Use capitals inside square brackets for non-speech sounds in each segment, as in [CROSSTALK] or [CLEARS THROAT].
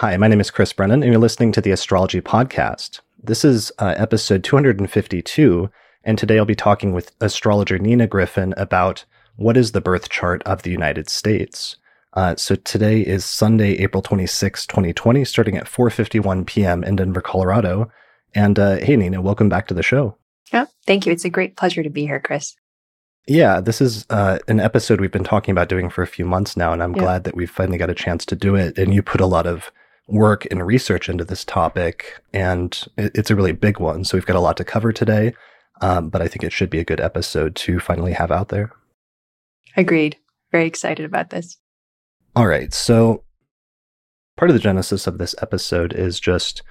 Hi, my name is Chris Brennan, and you're listening to the Astrology Podcast. This is uh, episode 252, and today I'll be talking with astrologer Nina Gryphon about what is the birth chart of the United States. Uh, so today is Sunday, April 26, 2020, starting at 4:51 p.m. in Denver, Colorado. And uh, hey, Nina, welcome back to the show. Oh, thank you. It's a great pleasure to be here, Chris. Yeah, this is uh, an episode we've been talking about doing for a few months now, and I'm yeah. glad that we've finally got a chance to do it. And you put a lot of work and research into this topic, and it's a really big one. So we've got a lot to cover today, um, but I think it should be a good episode to finally have out there. Agreed. Very excited about this. All right. So part of the genesis of this episode is just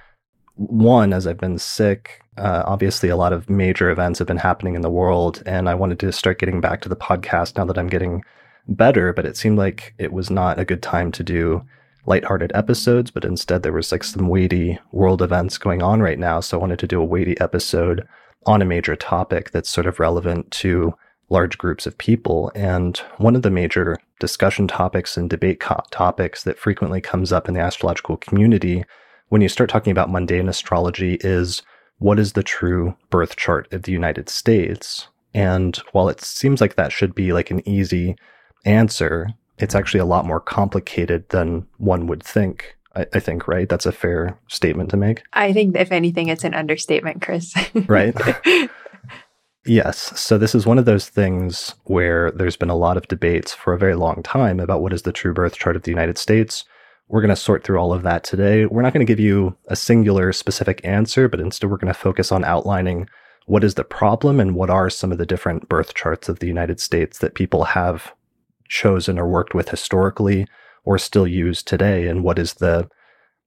one, as I've been sick, uh, obviously a lot of major events have been happening in the world, and I wanted to start getting back to the podcast now that I'm getting better. But it seemed like it was not a good time to do lighthearted episodes, but instead there was like some weighty world events going on right now. So I wanted to do a weighty episode on a major topic that's sort of relevant to large groups of people. And one of the major discussion topics and debate co- topics that frequently comes up in the astrological community when you start talking about mundane astrology is what is the true birth chart of the United States? And while it seems like that should be like an easy answer, it's actually a lot more complicated than one would think. I, I think, right? That's a fair statement to make. I think, if anything, it's an understatement, Chris. [LAUGHS] right? Yes. So this is one of those things where there's been a lot of debates for a very long time about what is the true birth chart of the United States. We're going to sort through all of that today. We're not going to give you a singular specific answer, but instead we're going to focus on outlining what is the problem and what are some of the different birth charts of the United States that people have chosen or worked with historically or still used today and what is the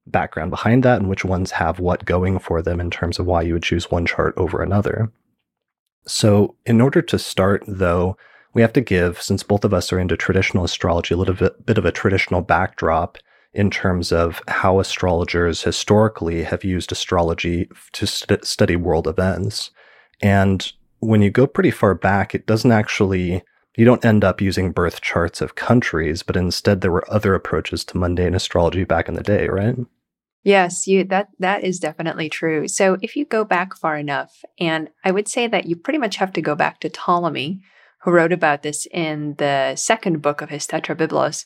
background behind that and which ones have what going for them in terms of why you would choose one chart over another. So, in order to start, though, we have to give, since both of us are into traditional astrology, a little bit, bit of a traditional backdrop in terms of how astrologers historically have used astrology to st- study world events. And when you go pretty far back, it doesn't actually, you don't end up using birth charts of countries, but instead there were other approaches to mundane astrology back in the day, right? Yes, you that that is definitely true. So if you go back far enough, and I would say that you pretty much have to go back to Ptolemy, who wrote about this in the second book of his Tetrabiblos.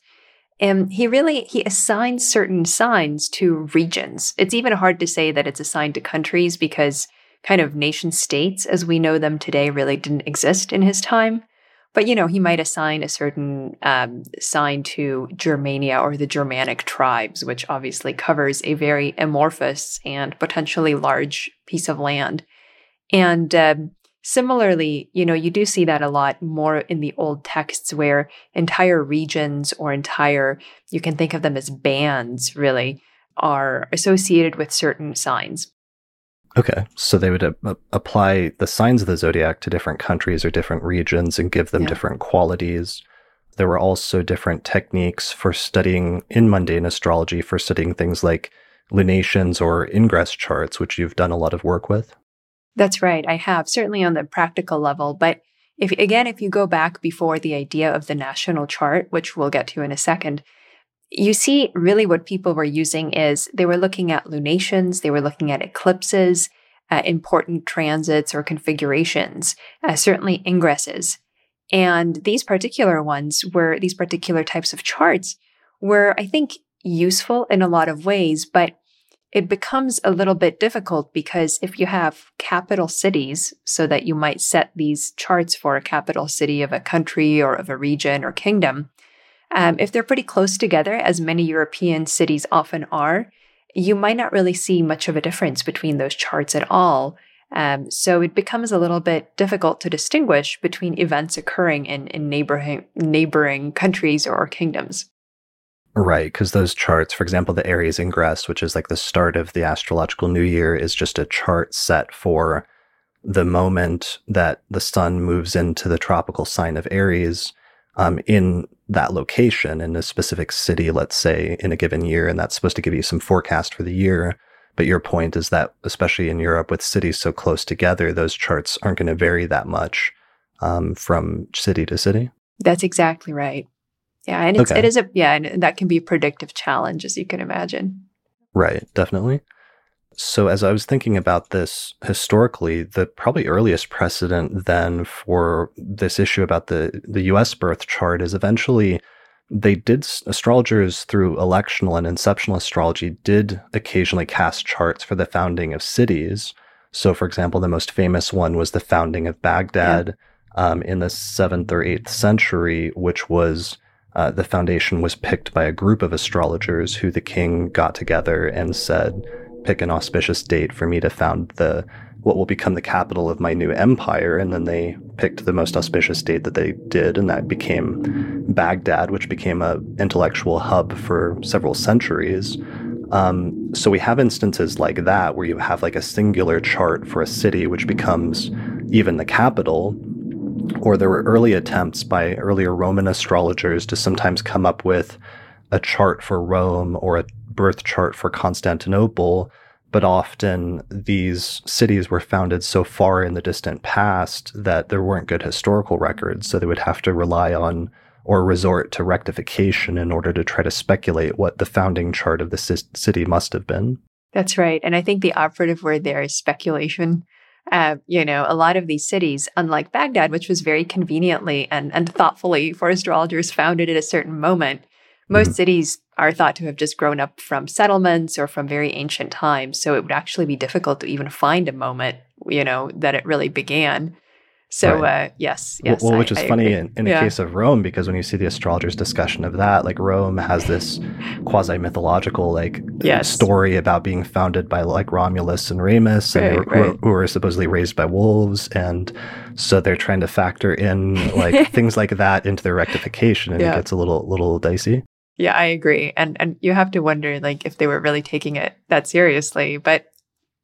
And he really he assigns certain signs to regions. It's even hard to say that it's assigned to countries because kind of nation states as we know them today really didn't exist in his time. But, you know, he might assign a certain um, sign to Germania or the Germanic tribes, which obviously covers a very amorphous and potentially large piece of land. And um, similarly, you know, you do see that a lot more in the old texts where entire regions or entire, you can think of them as bands really, are associated with certain signs. Okay, so they would uh, a- apply the signs of the zodiac to different countries or different regions and give them yeah. different qualities. There were also different techniques for studying in mundane astrology for studying things like lunations or ingress charts, which you've done a lot of work with. That's right, I have, certainly on the practical level. But if again, if you go back before the idea of the national chart, which we'll get to in a second, you see, really what people were using is they were looking at lunations, they were looking at eclipses, uh, important transits or configurations, uh, certainly ingresses. And these particular ones were, these particular types of charts were, I think, useful in a lot of ways, but it becomes a little bit difficult because if you have capital cities, so that you might set these charts for a capital city of a country or of a region or kingdom, um, if they're pretty close together, as many European cities often are, you might not really see much of a difference between those charts at all. Um, so it becomes a little bit difficult to distinguish between events occurring in, in neighboring, neighboring countries or kingdoms. Right, because those charts, for example, the Aries ingress, which is like the start of the astrological new year, is just a chart set for the moment that the sun moves into the tropical sign of Aries um, in that location in a specific city, let's say in a given year. And that's supposed to give you some forecast for the year. But your point is that, especially in Europe with cities so close together, those charts aren't going to vary that much um, from city to city. That's exactly right. Yeah, and it's, okay. it is a yeah, and that can be a predictive challenge, as you can imagine. Right, definitely. So, as I was thinking about this historically, the probably earliest precedent then for this issue about the, the US birth chart is eventually they did, astrologers through electional and inceptional astrology did occasionally cast charts for the founding of cities. So, for example, the most famous one was the founding of Baghdad yeah. um, in the seventh or eighth century, which was uh, the foundation was picked by a group of astrologers who the king got together and said, pick an auspicious date for me to found the what will become the capital of my new empire. And then they picked the most auspicious date that they did, and that became Baghdad, which became a intellectual hub for several centuries. Um, so we have instances like that where you have like a singular chart for a city, which becomes even the capital. Or there were early attempts by earlier Roman astrologers to sometimes come up with a chart for Rome or a birth chart for Constantinople, but often these cities were founded so far in the distant past that there weren't good historical records, so they would have to rely on or resort to rectification in order to try to speculate what the founding chart of the city must have been. That's right. And I think the operative word there is speculation. Uh, you know, a lot of these cities, unlike Baghdad, which was very conveniently and, and thoughtfully for astrologers founded at a certain moment, most mm-hmm. cities are thought to have just grown up from settlements or from very ancient times. So it would actually be difficult to even find a moment, you know, that it really began. So right. uh, yes, yes. Well, which is I funny in, in, the case of Rome, because when you see the astrologers' discussion of that, like Rome has this quasi mythological like yes. story about being founded by like Romulus and Remus, and right, right. Who, who were supposedly raised by wolves, and so they're trying to factor in like [LAUGHS] things like that into their rectification, and yeah. it gets a little little dicey. Yeah, I agree. And and you have to wonder like if they were really taking it that seriously, but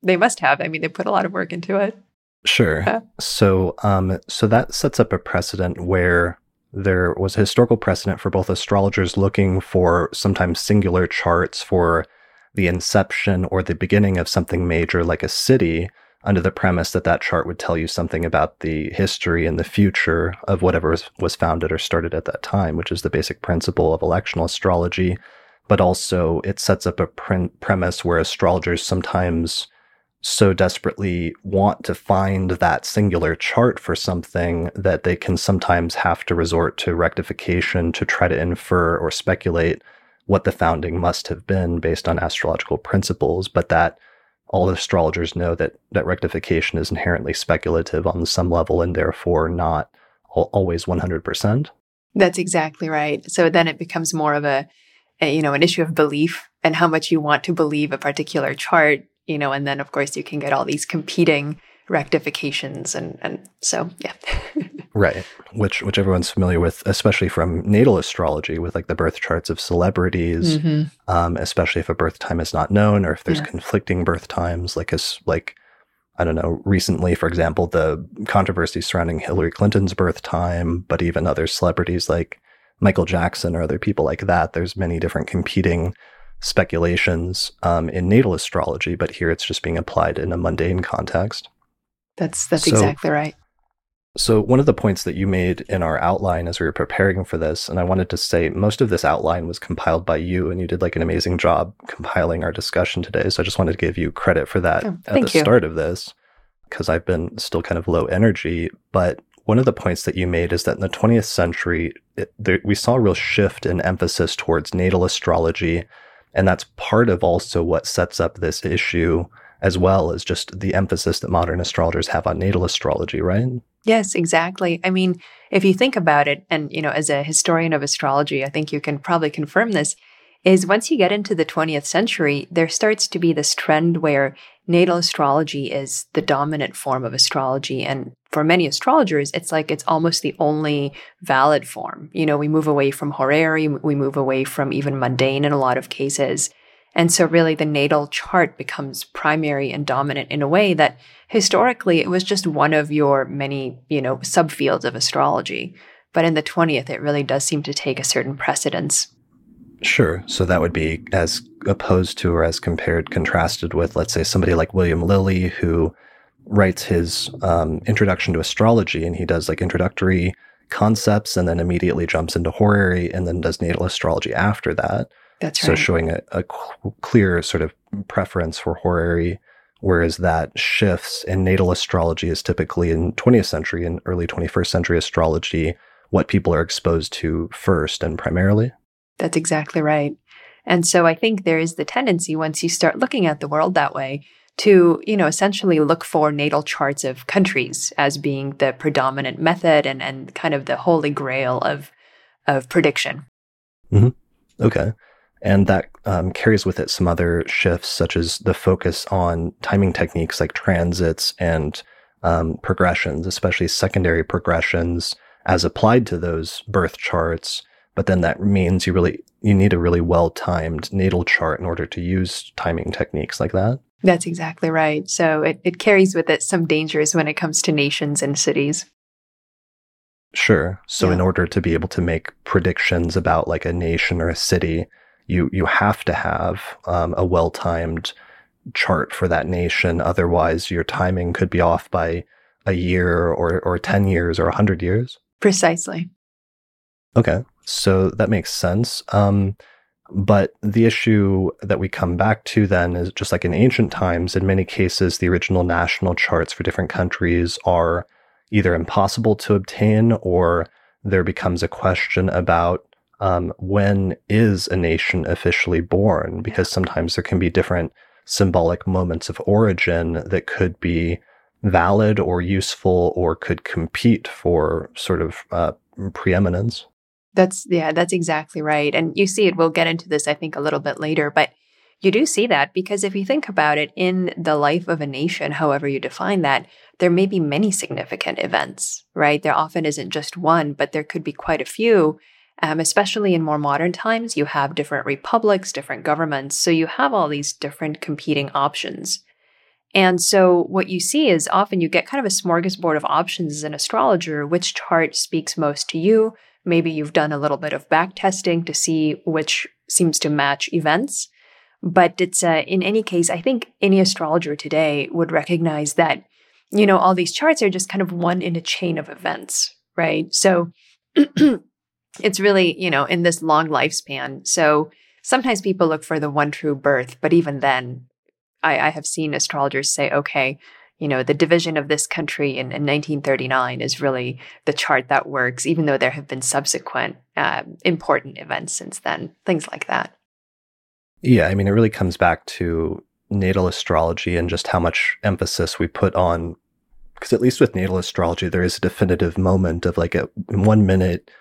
they must have. I mean, they put a lot of work into it. Sure. Yeah. So um so that sets up a precedent where there was a historical precedent for both astrologers looking for sometimes singular charts for the inception or the beginning of something major like a city under the premise that that chart would tell you something about the history and the future of whatever was, founded or started at that time, which is the basic principle of electional astrology. But also, it sets up a pre- premise where astrologers sometimes so desperately want to find that singular chart for something that they can sometimes have to resort to rectification to try to infer or speculate what the founding must have been based on astrological principles, but that all astrologers know that that rectification is inherently speculative on some level and therefore not always 100%. That's exactly right. So then it becomes more of a, a, you know, an issue of belief and how much you want to believe a particular chart, you know, and then of course you can get all these competing rectifications and and so yeah [LAUGHS] right which which everyone's familiar with especially from natal astrology with like the birth charts of celebrities mm-hmm. um, especially if a birth time is not known or if there's yeah. conflicting birth times like as like i don't know recently for example the controversy surrounding hillary clinton's birth time but even other celebrities like michael jackson or other people like that there's many different competing speculations um, in natal astrology but here it's just being applied in a mundane context that's that's so, exactly right. So one of the points that you made in our outline as we were preparing for this, and I wanted to say most of this outline was compiled by you, and you did like an amazing job compiling our discussion today. So I just wanted to give you credit for that oh, at the you. start of this, because I've been still kind of low energy. But one of the points that you made is that in the 20th century, it, there, we saw a real shift in emphasis towards natal astrology. And that's part of also what sets up this issue as well as just the emphasis that modern astrologers have on natal astrology, right? Yes, exactly. I mean, if you think about it, and you know, as a historian of astrology, I think you can probably confirm this, is once you get into the 20th century, there starts to be this trend where natal astrology is the dominant form of astrology. And for many astrologers, it's like it's almost the only valid form. You know, we move away from horary, we move away from even mundane in a lot of cases. And so really the natal chart becomes primary and dominant in a way that historically it was just one of your many, you know, subfields of astrology. But in the 20th, it really does seem to take a certain precedence. Sure. So that would be as opposed to or as compared, contrasted with, let's say, somebody like William Lilly, who writes his um, introduction to astrology and he does like introductory concepts and then immediately jumps into horary and then does natal astrology after that. That's so showing a, a clear sort of preference for horary, whereas that shifts in natal astrology is typically in 20th century and early 21st century astrology what people are exposed to first and primarily. That's exactly right. And so I think there is the tendency once you start looking at the world that way to, you know, essentially look for natal charts of countries as being the predominant method and, and kind of the holy grail of of prediction. Mm-hmm. Okay. And that um, carries with it some other shifts, such as the focus on timing techniques like transits and um, progressions, especially secondary progressions as applied to those birth charts. But then that means you really you need a really well timed natal chart in order to use timing techniques like that. That's exactly right. So it, it carries with it some dangers when it comes to nations and cities. Sure. So Yeah. in order to be able to make predictions about like a nation or a city, you you have to have um, a well timed chart for that nation. Otherwise, your timing could be off by a year or or ten years or a hundred years. Precisely. Okay, so that makes sense. Um, but the issue that we come back to then is just like in ancient times, in many cases, the original national charts for different countries are either impossible to obtain or there becomes a question about um, when is a nation officially born, because sometimes there can be different symbolic moments of origin that could be valid or useful or could compete for sort of uh, preeminence. That's yeah, that's exactly right. And you see it, we'll get into this, I think, a little bit later, but you do see that because if you think about it in the life of a nation, however you define that, there may be many significant events, right? There often isn't just one, but there could be quite a few. Um, especially in more modern times, you have different republics, different governments. So you have all these different competing options. And so what you see is often you get kind of a smorgasbord of options as an astrologer. Which chart speaks most to you? Maybe you've done a little bit of back testing to see which seems to match events. But it's uh, in any case, I think any astrologer today would recognize that, you know, all these charts are just kind of one in a chain of events, right? So [CLEARS THROAT] it's really, you know, in this long lifespan. So sometimes people look for the one true birth, but even then, I, I have seen astrologers say, okay, you know, the division of this country in, in 1939 is really the chart that works, even though there have been subsequent uh, important events since then, things like that. Yeah, I mean, it really comes back to natal astrology and just how much emphasis we put on. Because at least with natal astrology, there is a definitive moment of like, a, one minute,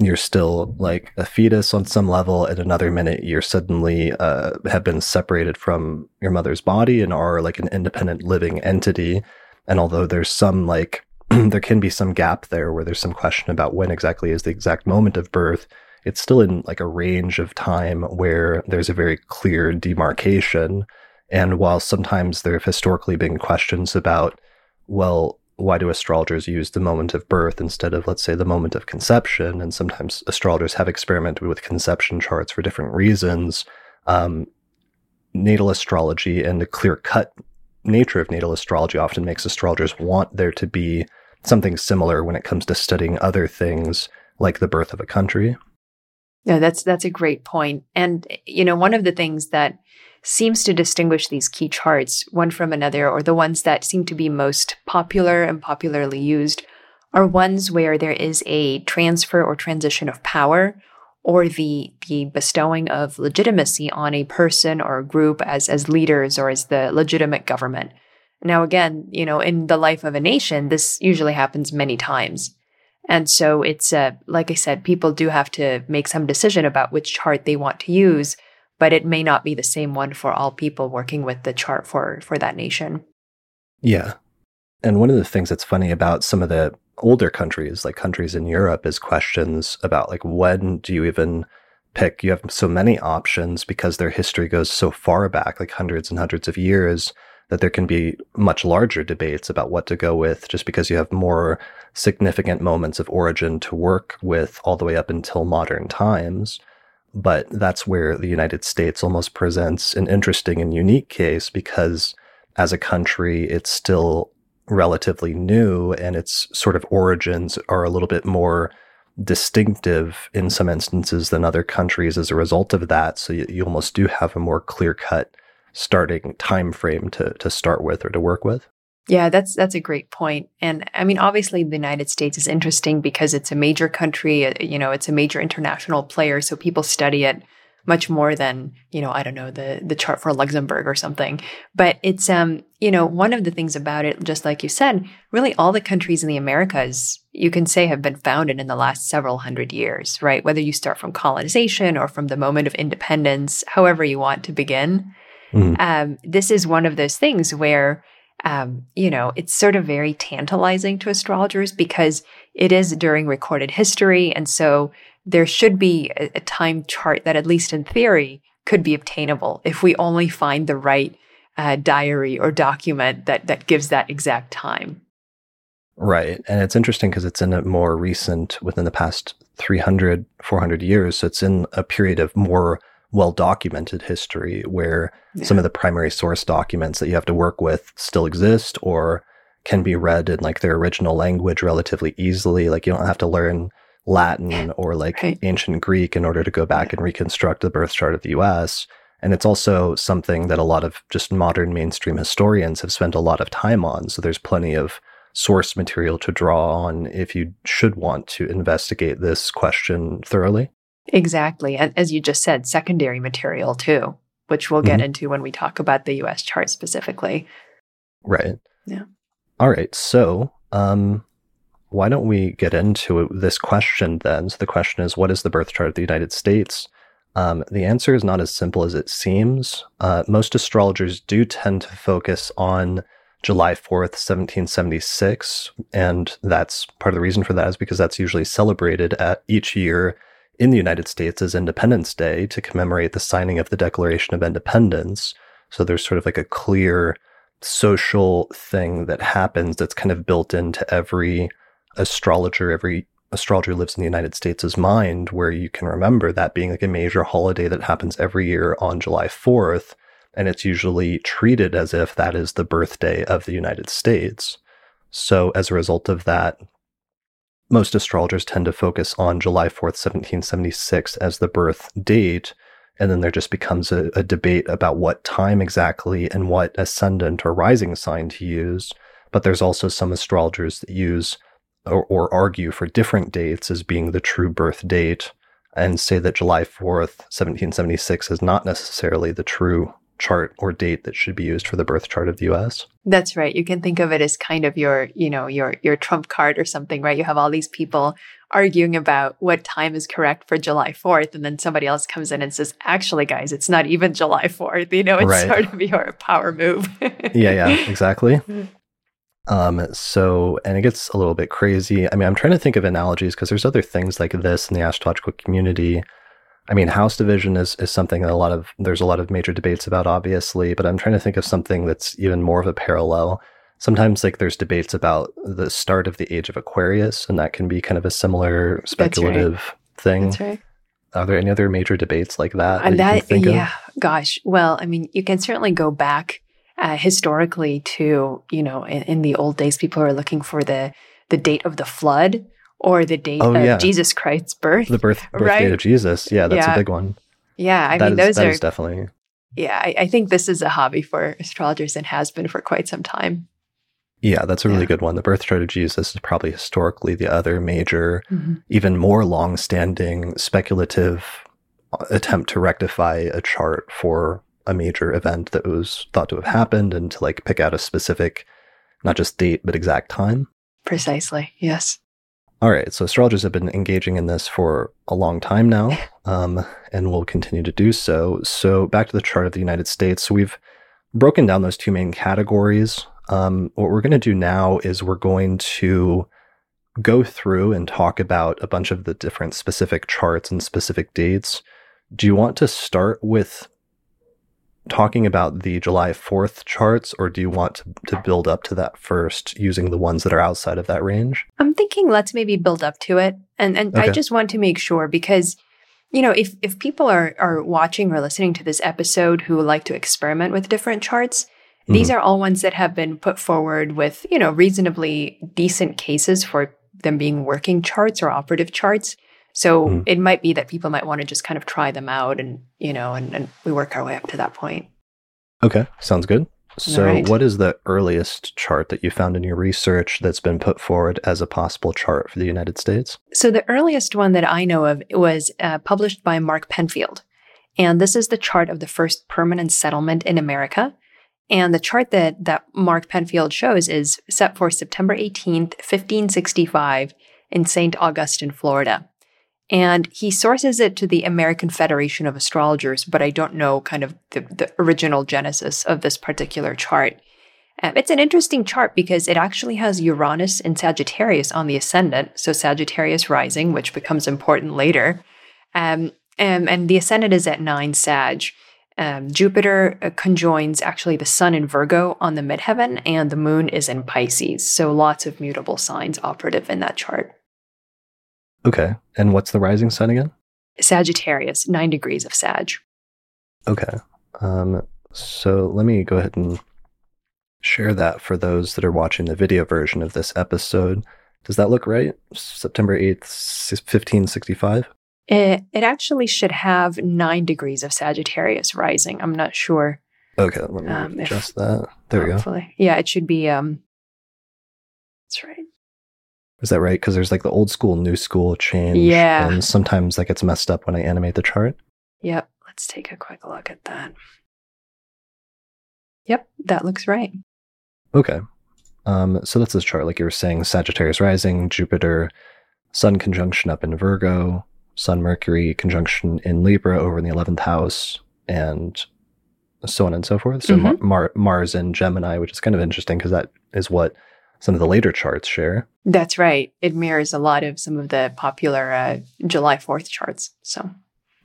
you're still like a fetus on some level. At another minute, you're suddenly uh, have been separated from your mother's body and are like an independent living entity. And although there's some like, [CLEARS THROAT] there can be some gap there where there's some question about when exactly is the exact moment of birth it's still in like a range of time where there's a very clear demarcation. And while sometimes there have historically been questions about, well, why do astrologers use the moment of birth instead of, let's say, the moment of conception? And sometimes astrologers have experimented with conception charts for different reasons. Um, natal astrology and the clear cut nature of natal astrology often makes astrologers want there to be something similar when it comes to studying other things like the birth of a country. No, that's that's a great point. And you know, one of the things that seems to distinguish these key charts one from another, or the ones that seem to be most popular and popularly used, are ones where there is a transfer or transition of power, or the the bestowing of legitimacy on a person or a group as as leaders or as the legitimate government. Now, again, you know, in the life of a nation, this usually happens many times. And so it's uh, like I said, people do have to make some decision about which chart they want to use, but it may not be the same one for all people working with the chart for for that nation. Yeah. And one of the things that's funny about some of the older countries, like countries in Europe, is questions about like when do you even pick? You have so many options because their history goes so far back, like hundreds and hundreds of years, that there can be much larger debates about what to go with just because you have more significant moments of origin to work with all the way up until modern times. But that's where the United States almost presents an interesting and unique case because as a country, it's still relatively new and its sort of origins are a little bit more distinctive in some instances than other countries as a result of that. So you, you almost do have a more clear cut starting time frame to to start with or to work with. Yeah, that's that's a great point. And I mean, obviously, the United States is interesting because it's a major country. Uh, you know, it's a major international player, so people study it much more than you know. I don't know the the chart for Luxembourg or something. But it's um, you know, one of the things about it, just like you said, really all the countries in the Americas, you can say, have been founded in the last several hundred years, right? Whether you start from colonization or from the moment of independence, however you want to begin. Mm-hmm. Um, this is one of those things where um, you know, it's sort of very tantalizing to astrologers because it is during recorded history. And so there should be a, a time chart that, at least in theory, could be obtainable if we only find the right uh, diary or document that, that gives that exact time. Right. And it's interesting because it's in a more recent, within the past 300, 400 years. So it's in a period of more well documented history where yeah. some of the primary source documents that you have to work with still exist or can be read in like their original language relatively easily. Like you don't have to learn Latin or like right. ancient Greek in order to go back and reconstruct the birth chart of the US. And it's also something that a lot of just modern mainstream historians have spent a lot of time on. So there's plenty of source material to draw on if you should want to investigate this question thoroughly. Exactly. And as you just said, secondary material too, which we'll get mm-hmm. into when we talk about the US chart specifically. Right. Yeah. All right. So, um, why don't we get into this question then? So, the question is what is the birth chart of the United States? Um, the answer is not as simple as it seems. Uh, most astrologers do tend to focus on July 4th, 1776. And that's part of the reason for that is because that's usually celebrated at each year in the United States is Independence Day to commemorate the signing of the Declaration of Independence. So there's sort of like a clear social thing that happens that's kind of built into every astrologer, every astrologer lives in the United States' mind, where you can remember that being like a major holiday that happens every year on July 4th. And it's usually treated as if that is the birthday of the United States. So, as a result of that, most astrologers tend to focus on July 4th, 1776 as the birth date. And then there just becomes a, a, debate about what time exactly and what ascendant or rising sign to use. But there's also some astrologers that use or, or argue for different dates as being the true birth date and say that July 4th, 1776 is not necessarily the true chart or date that should be used for the birth chart of the US. That's right. You can think of it as kind of your, you know, your your trump card or something, right? You have all these people arguing about what time is correct for July 4th and then somebody else comes in and says, "Actually, guys, it's not even July 4th." You know, it's right. sort of your power move. yeah, yeah, [LAUGHS] exactly. Um, so, and it gets a little bit crazy. I mean, I'm trying to think of analogies because there's other things like this in the astrological community I mean, house division is, is something that a lot of there's a lot of major debates about, obviously, but I'm trying to think of something that's even more of a parallel. Sometimes like there's debates about the start of the age of Aquarius, and that can be kind of a similar speculative right. thing. That's right. Are there any other major debates like that? That, that yeah, of? gosh. Well, I mean, you can certainly go back uh, historically to you know in, in the old days, people are looking for the the date of the flood or the date oh, of yeah. Jesus Christ's birth. The birth, birth right? date of Jesus. Yeah, that's yeah. a big one. Yeah, I that mean, is, those are definitely. Yeah, I, I, think this is a hobby for astrologers and has been for quite some time. Yeah, that's a really yeah. good one. The birth chart of Jesus is probably historically the other major, mm-hmm. even more long-standing speculative uh, attempt to rectify a chart for a major event that was thought to have happened and to like pick out a specific, not just date but exact time. Precisely. Yes. All right, so astrologers have been engaging in this for a long time now, [LAUGHS] um, and will continue to do so. So, back to the chart of the United States. So, we've broken down those two main categories. Um, what we're going to do now is we're going to go through and talk about a bunch of the different specific charts and specific dates. Do you want to start with talking about the July 4th charts, or do you want to, to, build up to that first using the ones that are outside of that range? I'm thinking let's maybe build up to it. And and okay. I just want to make sure because you know, if if people are are watching or listening to this episode who like to experiment with different charts, mm-hmm. these are all ones that have been put forward with, you know, reasonably decent cases for them being working charts or operative charts. So Mm. it might be that people might want to just kind of try them out and, you know, and, and we work our way up to that point. Okay, sounds good. So, right. what is the earliest chart that you found in your research that's been put forward as a possible chart for the United States? So the earliest one that I know of was uh, published by Mark Penfield. And this is the chart of the first permanent settlement in America. And the chart that, that Mark Penfield shows is set for September 18th, 1565 in St. Augustine, Florida. And he sources it to the American Federation of Astrologers, but I don't know kind of the, the original genesis of this particular chart. Um, it's an interesting chart because it actually has Uranus and Sagittarius on the ascendant, so Sagittarius rising, which becomes important later. Um, um, and the ascendant is at nine Sag. Um, Jupiter uh, conjoins actually the Sun in Virgo on the midheaven, and the Moon is in Pisces. So lots of mutable signs operative in that chart. Okay, and what's the rising sign again? Sagittarius, nine degrees of Sag. Okay, um, so let me go ahead and share that for those that are watching the video version of this episode. Does that look right? September 8th, 1565? It, it actually should have nine degrees of Sagittarius rising. I'm not sure. Okay, let me Um, if- adjust that. There we go. Yeah, it should be. Um, that's right. Is that right? Because there's like the old school, new school change. Yeah. And sometimes that gets messed up when I animate the chart. Yep. Let's take a quick look at that. Yep, that looks right. Okay. Um, so that's this chart, like you were saying, Sagittarius rising, Jupiter, Sun conjunction up in Virgo, Sun Mercury conjunction in Libra over in the 11th house, and so on and so forth. So Mar- Mar- Mars in Gemini, which is kind of interesting because that is what some of the later charts share. That's right. It mirrors a lot of some of the popular uh, July 4th charts. So,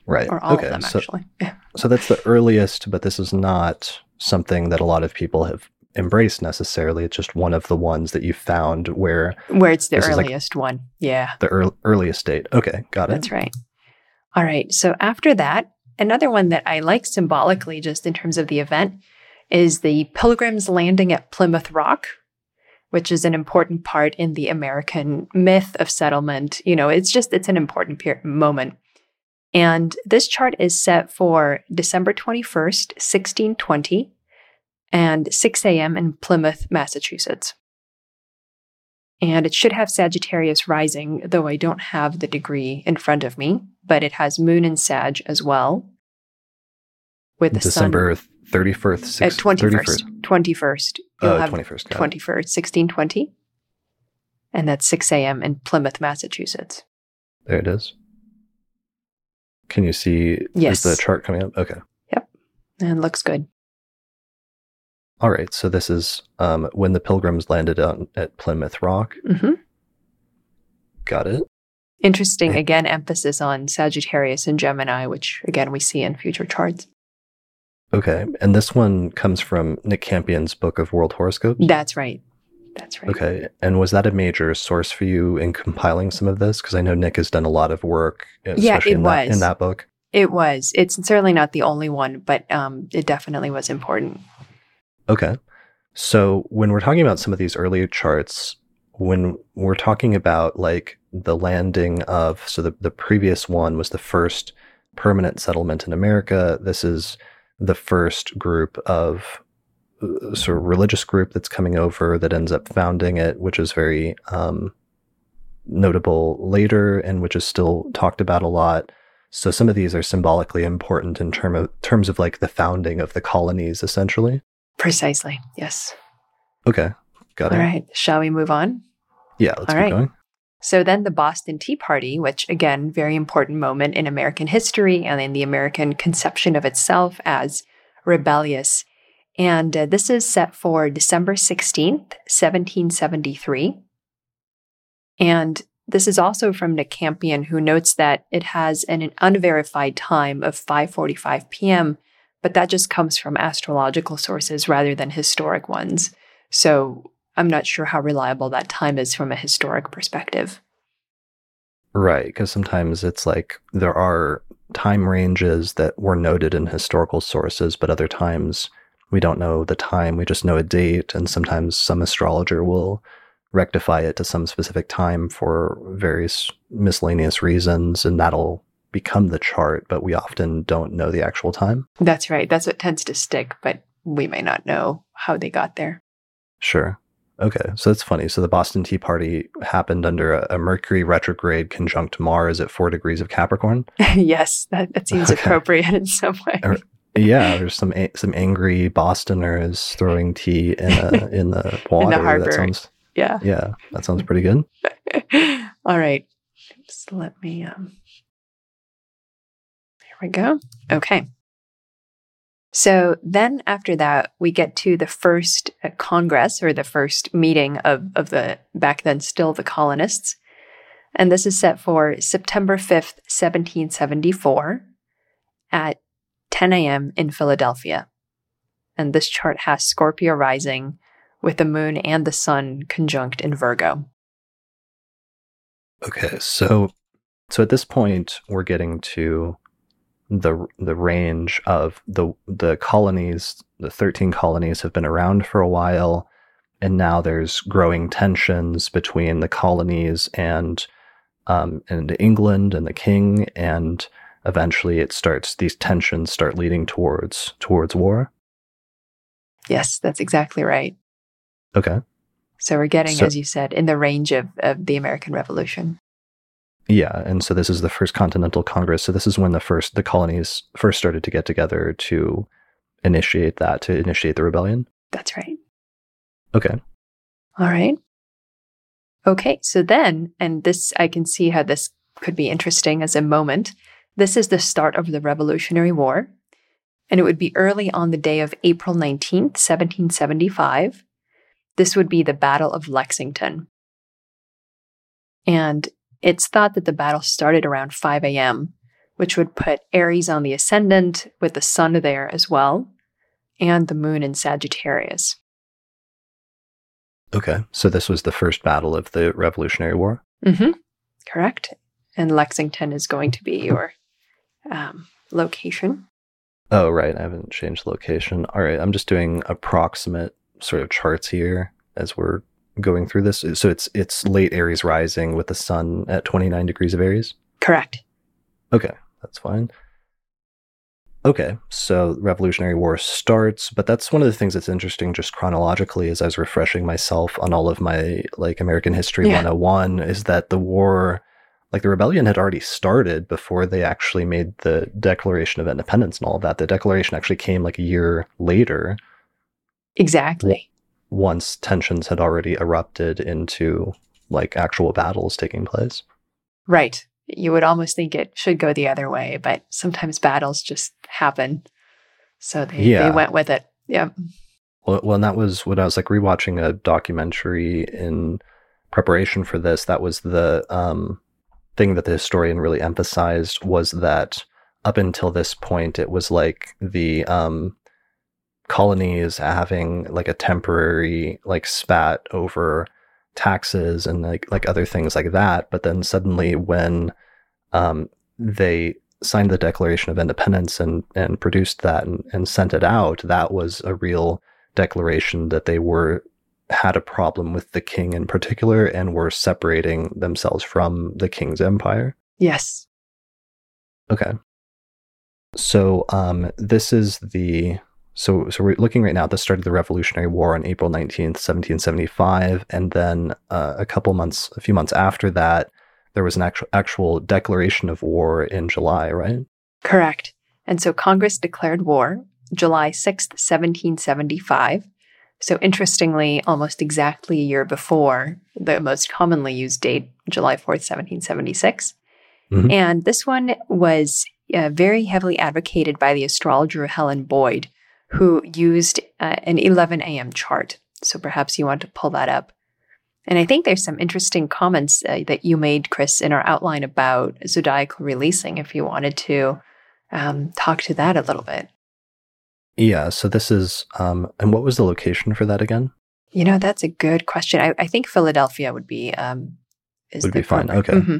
Right. or all okay. of them, so, actually. [LAUGHS] So that's the earliest, but this is not something that a lot of people have embraced necessarily. It's just one of the ones that you found where Where it's the is like- earliest one. Yeah. the ear- earliest date. Okay, got it. That's right. All right. So after that, another one that I like symbolically, just in terms of the event, is the Pilgrims landing at Plymouth Rock, which is an important part in the American myth of settlement. You know, it's just it's an important per- moment. And this chart is set for December 21st, 1620, and 6 a.m. in Plymouth, Massachusetts. And it should have Sagittarius rising, though I don't have the degree in front of me, but it has Moon and Sag as well. With the December 31st, sun at six- 21st. 21st. You'll Uh, have 21st. 21st, 1620. And that's 6 a.m. in Plymouth, Massachusetts. There it is. Can you see Yes. is the chart coming up? Okay. Yep. And looks good. All right. So this is um, when the pilgrims landed on at Plymouth Rock. hmm Got it. Interesting, again, emphasis on Sagittarius and Gemini, which again we see in future charts. Okay. And this one comes from Nick Campion's book of world horoscopes. That's right. That's right. Okay. And was that a major source for you in compiling some of this? Because I know Nick has done a lot of work, especially it in, that, was. in that book. It was. It's certainly not the only one, but um, it definitely was important. Okay. So when we're talking about some of these earlier charts, when we're talking about like the landing of, so the, the previous one was the first permanent settlement in America. This is the first group of uh, sort of religious group that's coming over that ends up founding it, which is very um, notable later and which is still talked about a lot. So some of these are symbolically important in term of terms of like the founding of the colonies, essentially. Precisely. Yes. Okay, got All it. All right. Shall we move on? Yeah, let's All keep right. going. So then the Boston Tea Party, which again, very important moment in American history and in the American conception of itself as rebellious. And uh, this is set for December 16th, 1773. And this is also from Nick Campion, who notes that it has an unverified time of 5:45 p.m., but that just comes from astrological sources rather than historic ones. So I'm not sure how reliable that time is from a historic perspective. Right, because sometimes it's like there are time ranges that were noted in historical sources, but other times we don't know the time. We just know a date, and sometimes some astrologer will rectify it to some specific time for various miscellaneous reasons, and that'll become the chart, but we often don't know the actual time. That's right. That's what tends to stick, but we may not know how they got there. Sure. Okay, so that's funny. So the Boston Tea Party happened under a, a Mercury retrograde conjunct Mars at four degrees of Capricorn. [LAUGHS] yes, that, that seems okay. appropriate in some way. Or, yeah, there's some some angry Bostoners throwing tea in a, [LAUGHS] in the water. in the harbor. That sounds, yeah, yeah, that sounds pretty good. [LAUGHS] All right, just let me. Um, here we go. Okay. So then after that, we get to the first uh, Congress or the first meeting of, of the back then still the colonists. And this is set for September 5th, 1774 at 10 a.m. in Philadelphia. And this chart has Scorpio rising with the moon and the sun conjunct in Virgo. Okay, so so at this point we're getting to the the range of the the colonies the 13 colonies have been around for a while and now there's growing tensions between the colonies and um, and England and the king and eventually it starts these tensions start leading towards towards war. Yes that's exactly right. Okay. So we're getting so, as you said in the range of, of the american revolution yeah, and so this is the first Continental Congress. So this is when the first the colonies first started to get together to initiate that to initiate the rebellion. That's right. Okay. All right. Okay, so then and this I can see how this could be interesting as a moment. This is the start of the Revolutionary War, and it would be early on the day of April 19th, 1775. This would be the Battle of Lexington. And it's thought that the battle started around 5 a.m., which would put Aries on the ascendant with the sun there as well, and the moon in Sagittarius. Okay, so this was the first battle of the Revolutionary War? Mm-hmm. Correct. And Lexington is going to be your um, location. Oh, right. I haven't changed location. All right. I'm just doing approximate sort of charts here as we're going through this? So it's it's late Aries rising with the sun at 29 degrees of Aries? Correct. Okay, that's fine. Okay, so Revolutionary War starts, but that's one of the things that's interesting just chronologically as I was refreshing myself on all of my like American History yeah. 101 is that the war like the rebellion had already started before they actually made the Declaration of Independence and all of that. The declaration actually came like a year later. Exactly once tensions had already erupted into like actual battles taking place. Right. You would almost think it should go the other way, but sometimes battles just happen. So they, yeah. they went with it. Yeah. Well, well, and that was when I was like rewatching a documentary in preparation for this. That was the um, thing that the historian really emphasized was that up until this point, it was like the um, colonies having like a temporary like spat over taxes and like like other things like that but then suddenly when um, they signed the declaration of independence and and produced that and, and sent it out that was a real declaration that they were had a problem with the king in particular and were separating themselves from the king's empire? Yes. Okay. So um this is the so, so we're looking right now at the start of the Revolutionary War on April 19th, 1775. And then uh, a couple months, a few months after that, there was an actual, actual declaration of war in July, right? Correct. And so Congress declared war July 6th, 1775. So interestingly, almost exactly a year before the most commonly used date, July 4th, 1776. Mm-hmm. And this one was uh, very heavily advocated by the astrologer Helen Boyd, who used uh, an 11 a.m. chart. So perhaps you want to pull that up. And I think there's some interesting comments uh, that you made, Chris, in our outline about zodiacal releasing, if you wanted to um, talk to that a little bit. Yeah. So this is, um, and what was the location for that again? You know, that's a good question. I, I think Philadelphia would be um, would be fine. Okay. Mm-hmm.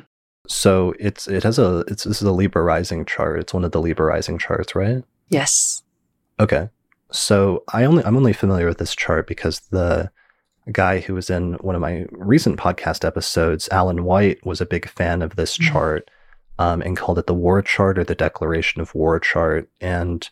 So it's it has a it's this is a Libra rising chart. It's one of the Libra rising charts, right? Yes. Okay. So I only I'm only familiar with this chart because the guy who was in one of my recent podcast episodes, Alan White, was a big fan of this mm-hmm. chart um, and called it the War Chart or the Declaration of War Chart. And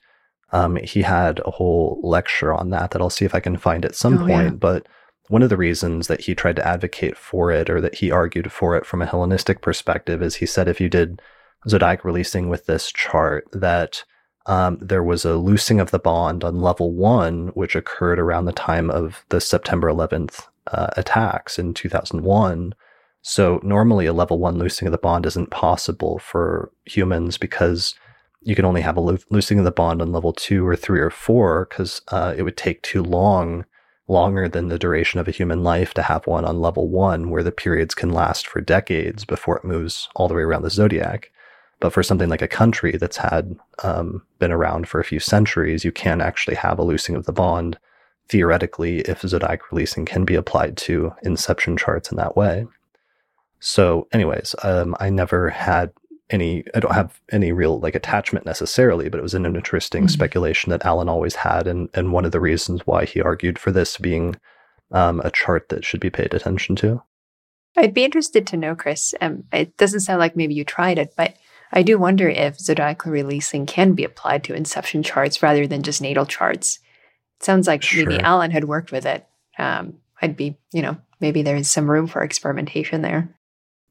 um, he had a whole lecture on that that I'll see if I can find at some oh, point. Yeah. But one of the reasons that he tried to advocate for it or that he argued for it from a Hellenistic perspective is he said if you did zodiac releasing with this chart, that um, there was a loosing of the bond on level one, which occurred around the time of the September 11th uh, attacks in 2001. So normally a level one loosing of the bond isn't possible for humans because you can only have a lo- loosing of the bond on level two or three or four because uh, it would take too long, longer than the duration of a human life to have one on level one, where the periods can last for decades before it moves all the way around the zodiac. But for something like a country that's had um, been around for a few centuries, you can actually have a loosing of the bond theoretically if zodiac releasing can be applied to inception charts in that way. So, anyways, um, I never had any, I don't have any real like attachment necessarily, but it was an interesting mm-hmm. speculation that Alan always had. And, and one of the reasons why he argued for this being um, a chart that should be paid attention to. I'd be interested to know, Chris. Um, it doesn't sound like maybe you tried it, but I do wonder if zodiacal releasing can be applied to inception charts rather than just natal charts. It sounds like sure. maybe Alan had worked with it. Um, I'd be, you know, maybe there's some room for experimentation there.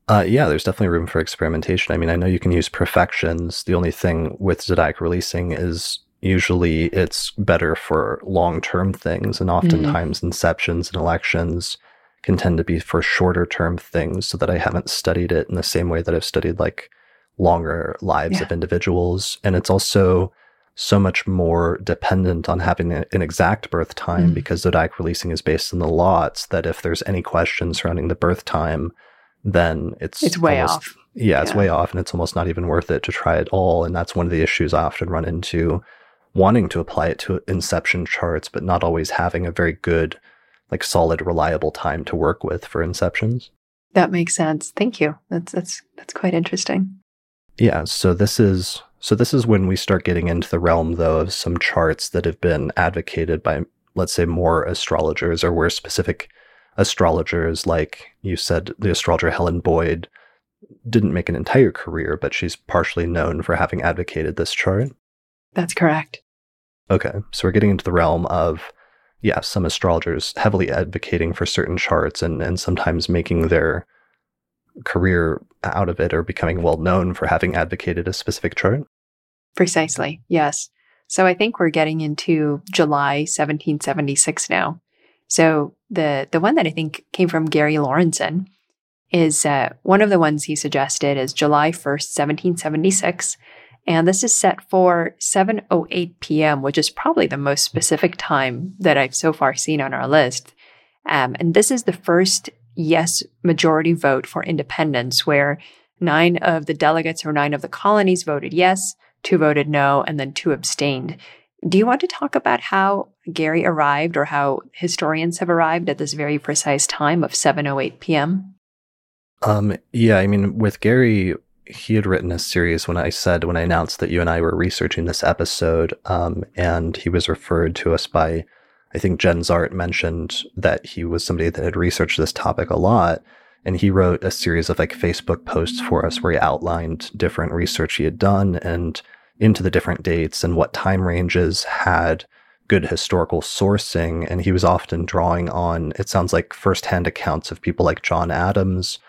Uh, yeah, there's definitely room for experimentation. I mean, I know you can use perfections. The only thing with zodiac releasing is usually it's better for long term things, and mm-hmm. oftentimes mm-hmm. inceptions and elections can tend to be for shorter term things so that I haven't studied it in the same way that I've studied like longer lives yeah. of individuals. And it's also so much more dependent on having an exact birth time mm. because zodiac releasing is based on the lots that if there's any question surrounding the birth time, then it's it's way almost, off. Yeah, it's yeah. way off and it's almost not even worth it to try at all. And that's one of the issues I often run into wanting to apply it to inception charts, but not always having a very good, like solid, reliable time to work with for inceptions. That makes sense. Thank you. That's that's that's quite interesting. Yeah, so this is so this is when we start getting into the realm though of some charts that have been advocated by let's say more astrologers or where specific astrologers like you said the astrologer Helen Boyd didn't make an entire career but she's partially known for having advocated this chart. That's correct. Okay, so we're getting into the realm of yeah, some astrologers heavily advocating for certain charts and and sometimes making their career out of it or becoming well known for having advocated a specific chart? Precisely, yes. So I think we're getting into July 1776 now. So the the one that I think came from Gary Lorenzen is uh, one of the ones he suggested is July 1st, 1776. And this is set for 7.08 p.m., which is probably the most specific time that I've so far seen on our list. Um, and this is the first yes majority vote for independence, where nine of the delegates or nine of the colonies voted yes, two voted no, and then two abstained. Do you want to talk about how Gary arrived or how historians have arrived at this very precise time of 7:08 p.m.? Um, yeah, I mean, with Gary, he had written a series when I said when I announced that you and I were researching this episode, um, and he was referred to us by I think Jenn Zahrt mentioned that he was somebody that had researched this topic a lot. And he wrote a series of like Facebook posts for us where he outlined different research he had done and into the different dates and what time ranges had good historical sourcing. And he was often drawing on, it sounds like firsthand accounts of people like John Adams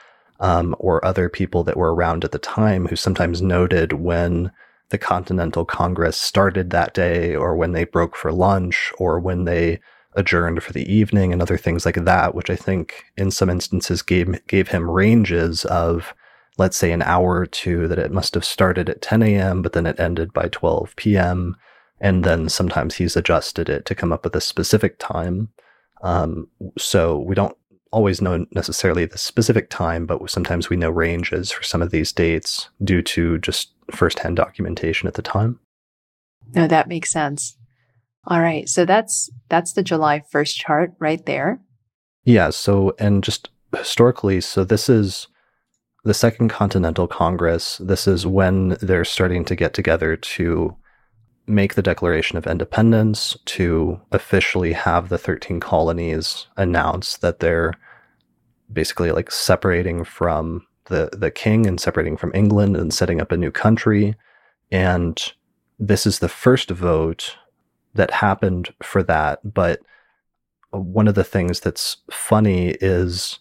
um, or other people that were around at the time who sometimes noted when the Continental Congress started that day or when they broke for lunch or when they adjourned for the evening and other things like that, which I think in some instances gave gave him ranges of let's say an hour or two that it must have started at 10 a.m., but then it ended by 12 p.m. And then sometimes he's adjusted it to come up with a specific time. Um, so we don't always know necessarily the specific time, but sometimes we know ranges for some of these dates due to just firsthand documentation at the time. No, that makes sense. All right. So that's that's the July 1st chart right there. Yeah, so and just historically, so this is the Second Continental Congress. This is when they're starting to get together to make the Declaration of Independence, to officially have the 13 colonies announce that they're basically like separating from the, the king and separating from England and setting up a new country. And this is the first vote that happened for that. But one of the things that's funny is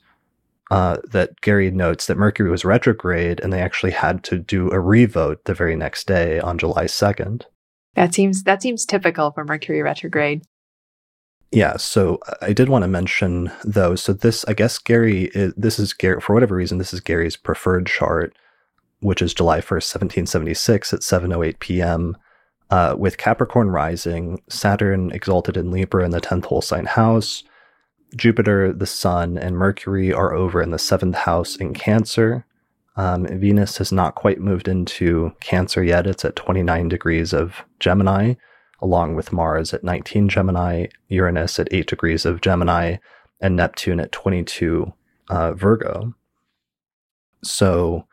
uh, that Gary notes that Mercury was retrograde and they actually had to do a revote the very next day on July 2nd. That seems that seems typical for Mercury retrograde. Yeah, so I did want to mention though. So this, I guess, Gary, is, this is Gary for whatever reason. This is Gary's preferred chart, which is July first, seventeen seventy six, at seven oh eight p.m. Uh, with Capricorn rising, Saturn exalted in Libra in the tenth whole sign house. Jupiter, the Sun, and Mercury are over in the seventh house in Cancer. Um, Venus has not quite moved into Cancer yet. It's at 29 degrees of Gemini, along with Mars at 19 Gemini, Uranus at 8 degrees of Gemini, and Neptune at 22 uh, Virgo. So,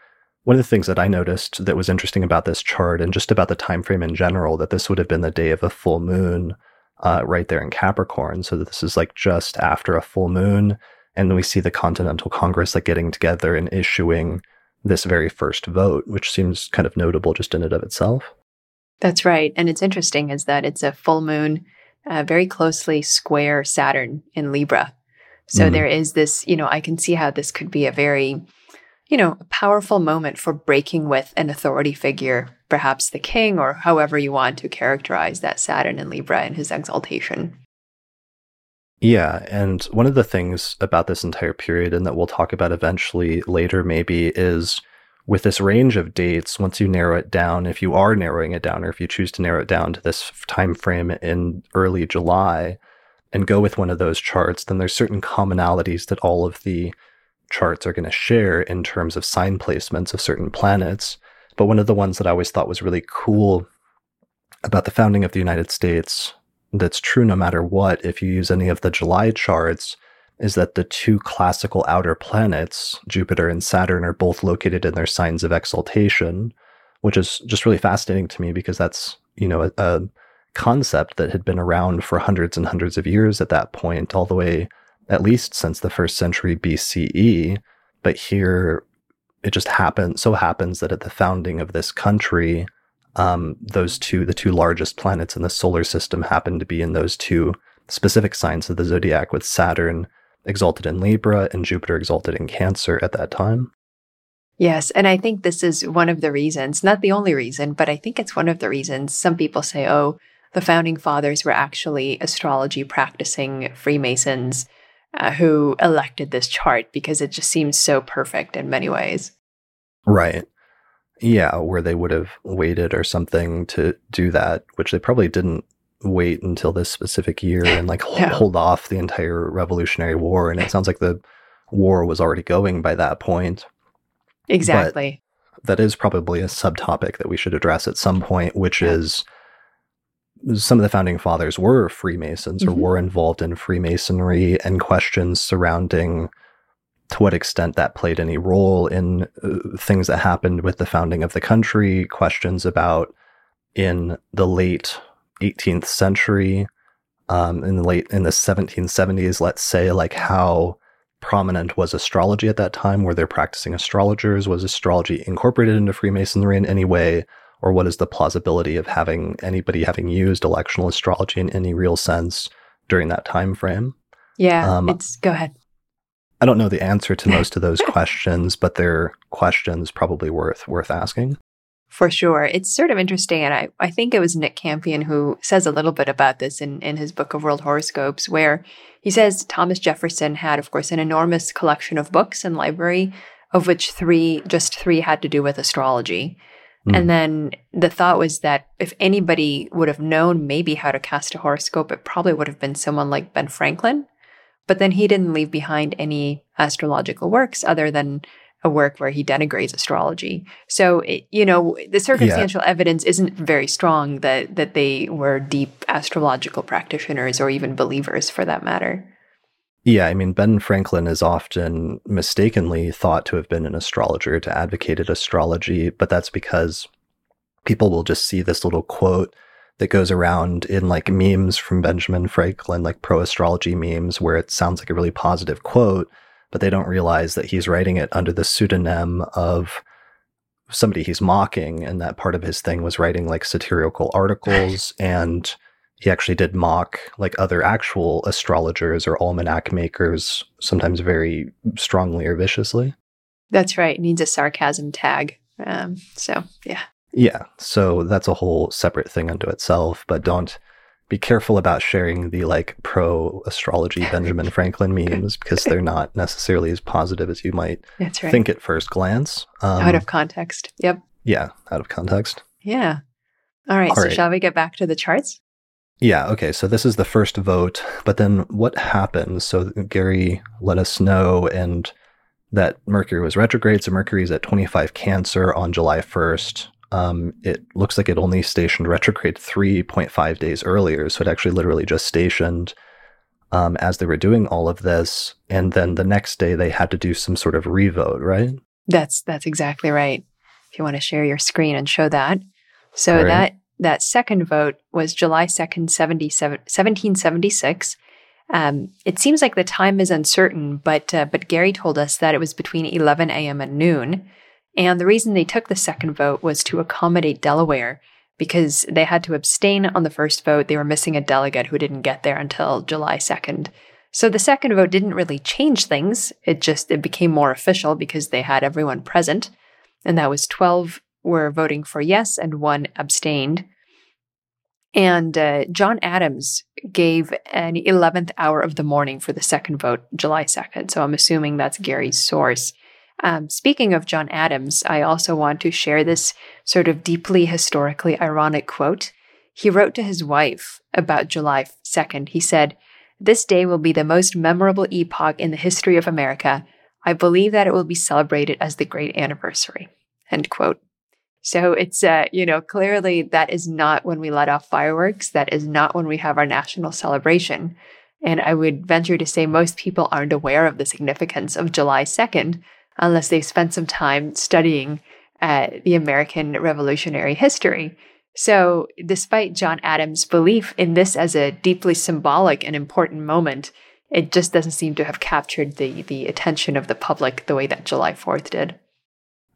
one of the things that I noticed that was interesting about this chart and just about the time frame in general, that this would have been the day of a full moon uh, right there in Capricorn. So this is like just after a full moon. And then we see the Continental Congress like getting together and issuing this very first vote, which seems kind of notable just in and of itself. That's right. And it's interesting is that it's a full moon, uh, very closely square Saturn in Libra. So mm. there is this, you know, I can see how this could be a very, you know, powerful moment for breaking with an authority figure, perhaps the king or however you want to characterize that Saturn in Libra in his exaltation. Yeah, and one of the things about this entire period, and that we'll talk about eventually later, maybe, is with this range of dates. Once you narrow it down, if you are narrowing it down, or if you choose to narrow it down to this time frame in early July, and go with one of those charts, then there's certain commonalities that all of the charts are going to share in terms of sign placements of certain planets. But one of the ones that I always thought was really cool about the founding of the United States that's true no matter what if you use any of the July charts is that the two classical outer planets, Jupiter and Saturn, are both located in their signs of exaltation, which is just really fascinating to me because that's, you know, a, a concept that had been around for hundreds and hundreds of years at that point, all the way at least since the first century BCE. But here it just happens so happens that at the founding of this country, um, those two, the two largest planets in the solar system, happen to be in those two specific signs of the zodiac, with Saturn exalted in Libra and Jupiter exalted in Cancer at that time. Yes. And I think this is one of the reasons, not the only reason, but I think it's one of the reasons some people say, oh, the founding fathers were actually astrology practicing Freemasons uh, who elected this chart because it just seems so perfect in many ways. Right. Yeah, where they would have waited or something to do that, which they probably didn't wait until this specific year and like [LAUGHS] no. hold off the entire Revolutionary War. And it sounds like the war was already going by that point. Exactly. But that is probably a subtopic that we should address at some point, which yeah. is some of the founding fathers were Freemasons mm-hmm. or were involved in Freemasonry and questions surrounding to what extent that played any role in uh, things that happened with the founding of the country, questions about in the late 18th century, um, in the late in the 1770s, let's say, like how prominent was astrology at that time? Were there practicing astrologers? Was astrology incorporated into Freemasonry in any way? Or what is the plausibility of having anybody having used electional astrology in any real sense during that time frame? Yeah, um, it's go ahead. I don't know the answer to [LAUGHS] most of those questions, but they're questions probably worth worth asking. For sure. It's sort of interesting. And I, I think it was Nick Campion who says a little bit about this in, in his book of world horoscopes, where he says Thomas Jefferson had, of course, an enormous collection of books and library, of which three, just three had to do with astrology. Mm. And then the thought was that if anybody would have known maybe how to cast a horoscope, it probably would have been someone like Ben Franklin, but then he didn't leave behind any astrological works other than a work where he denigrates astrology. So, it, you know, the circumstantial yeah. evidence isn't very strong that that they were deep astrological practitioners or even believers for that matter. Yeah, I mean, Ben Franklin is often mistakenly thought to have been an astrologer to advocated astrology, but that's because people will just see this little quote that goes around in like memes from Benjamin Franklin, like pro astrology memes, where it sounds like a really positive quote, but they don't realize that he's writing it under the pseudonym of somebody he's mocking. And that part of his thing was writing like satirical articles. [LAUGHS] and he actually did mock like other actual astrologers or almanac makers, sometimes very strongly or viciously. That's right. It needs a sarcasm tag. Um, so, yeah. Yeah. So that's a whole separate thing unto itself, but don't be careful about sharing the like pro astrology [LAUGHS] Benjamin Franklin memes because they're not necessarily as positive as you might right. think at first glance. Um, out of context. Yep. Yeah, out of context. Yeah. All right. All so right. shall we get back to the charts? Yeah. Okay. So this is the first vote, but then what happens? So Gary let us know and that Mercury was retrograde. So Mercury's at 25 Cancer on July 1st um, it looks like it only stationed retrograde 3.5 days earlier. So it actually literally just stationed um, as they were doing all of this. And then the next day they had to do some sort of revote, right? That's that's exactly right. If you want to share your screen and show that. So right. that that second vote was July 2nd, 1776. Um, it seems like the time is uncertain, but uh, but Gary told us that it was between 11 a.m. and noon. And the reason they took the second vote was to accommodate Delaware because they had to abstain on the first vote. They were missing a delegate who didn't get there until July 2nd. So the second vote didn't really change things. It just it became more official because they had everyone present. And that was 12 were voting for yes and one abstained. And uh, John Adams gave an 11th hour of the morning for the second vote, July 2nd. So I'm assuming that's Gary's source. Um, speaking of John Adams, I also want to share this sort of deeply historically ironic quote. He wrote to his wife about July 2nd. He said, This day will be the most memorable epoch in the history of America. I believe that it will be celebrated as the great anniversary. End quote. So it's, uh, you know, clearly that is not when we let off fireworks. That is not when we have our national celebration. And I would venture to say most people aren't aware of the significance of July 2nd unless they've spent some time studying uh, the American Revolutionary history. So, despite John Adams' belief in this as a deeply symbolic and important moment, it just doesn't seem to have captured the the attention of the public the way that July 4th did.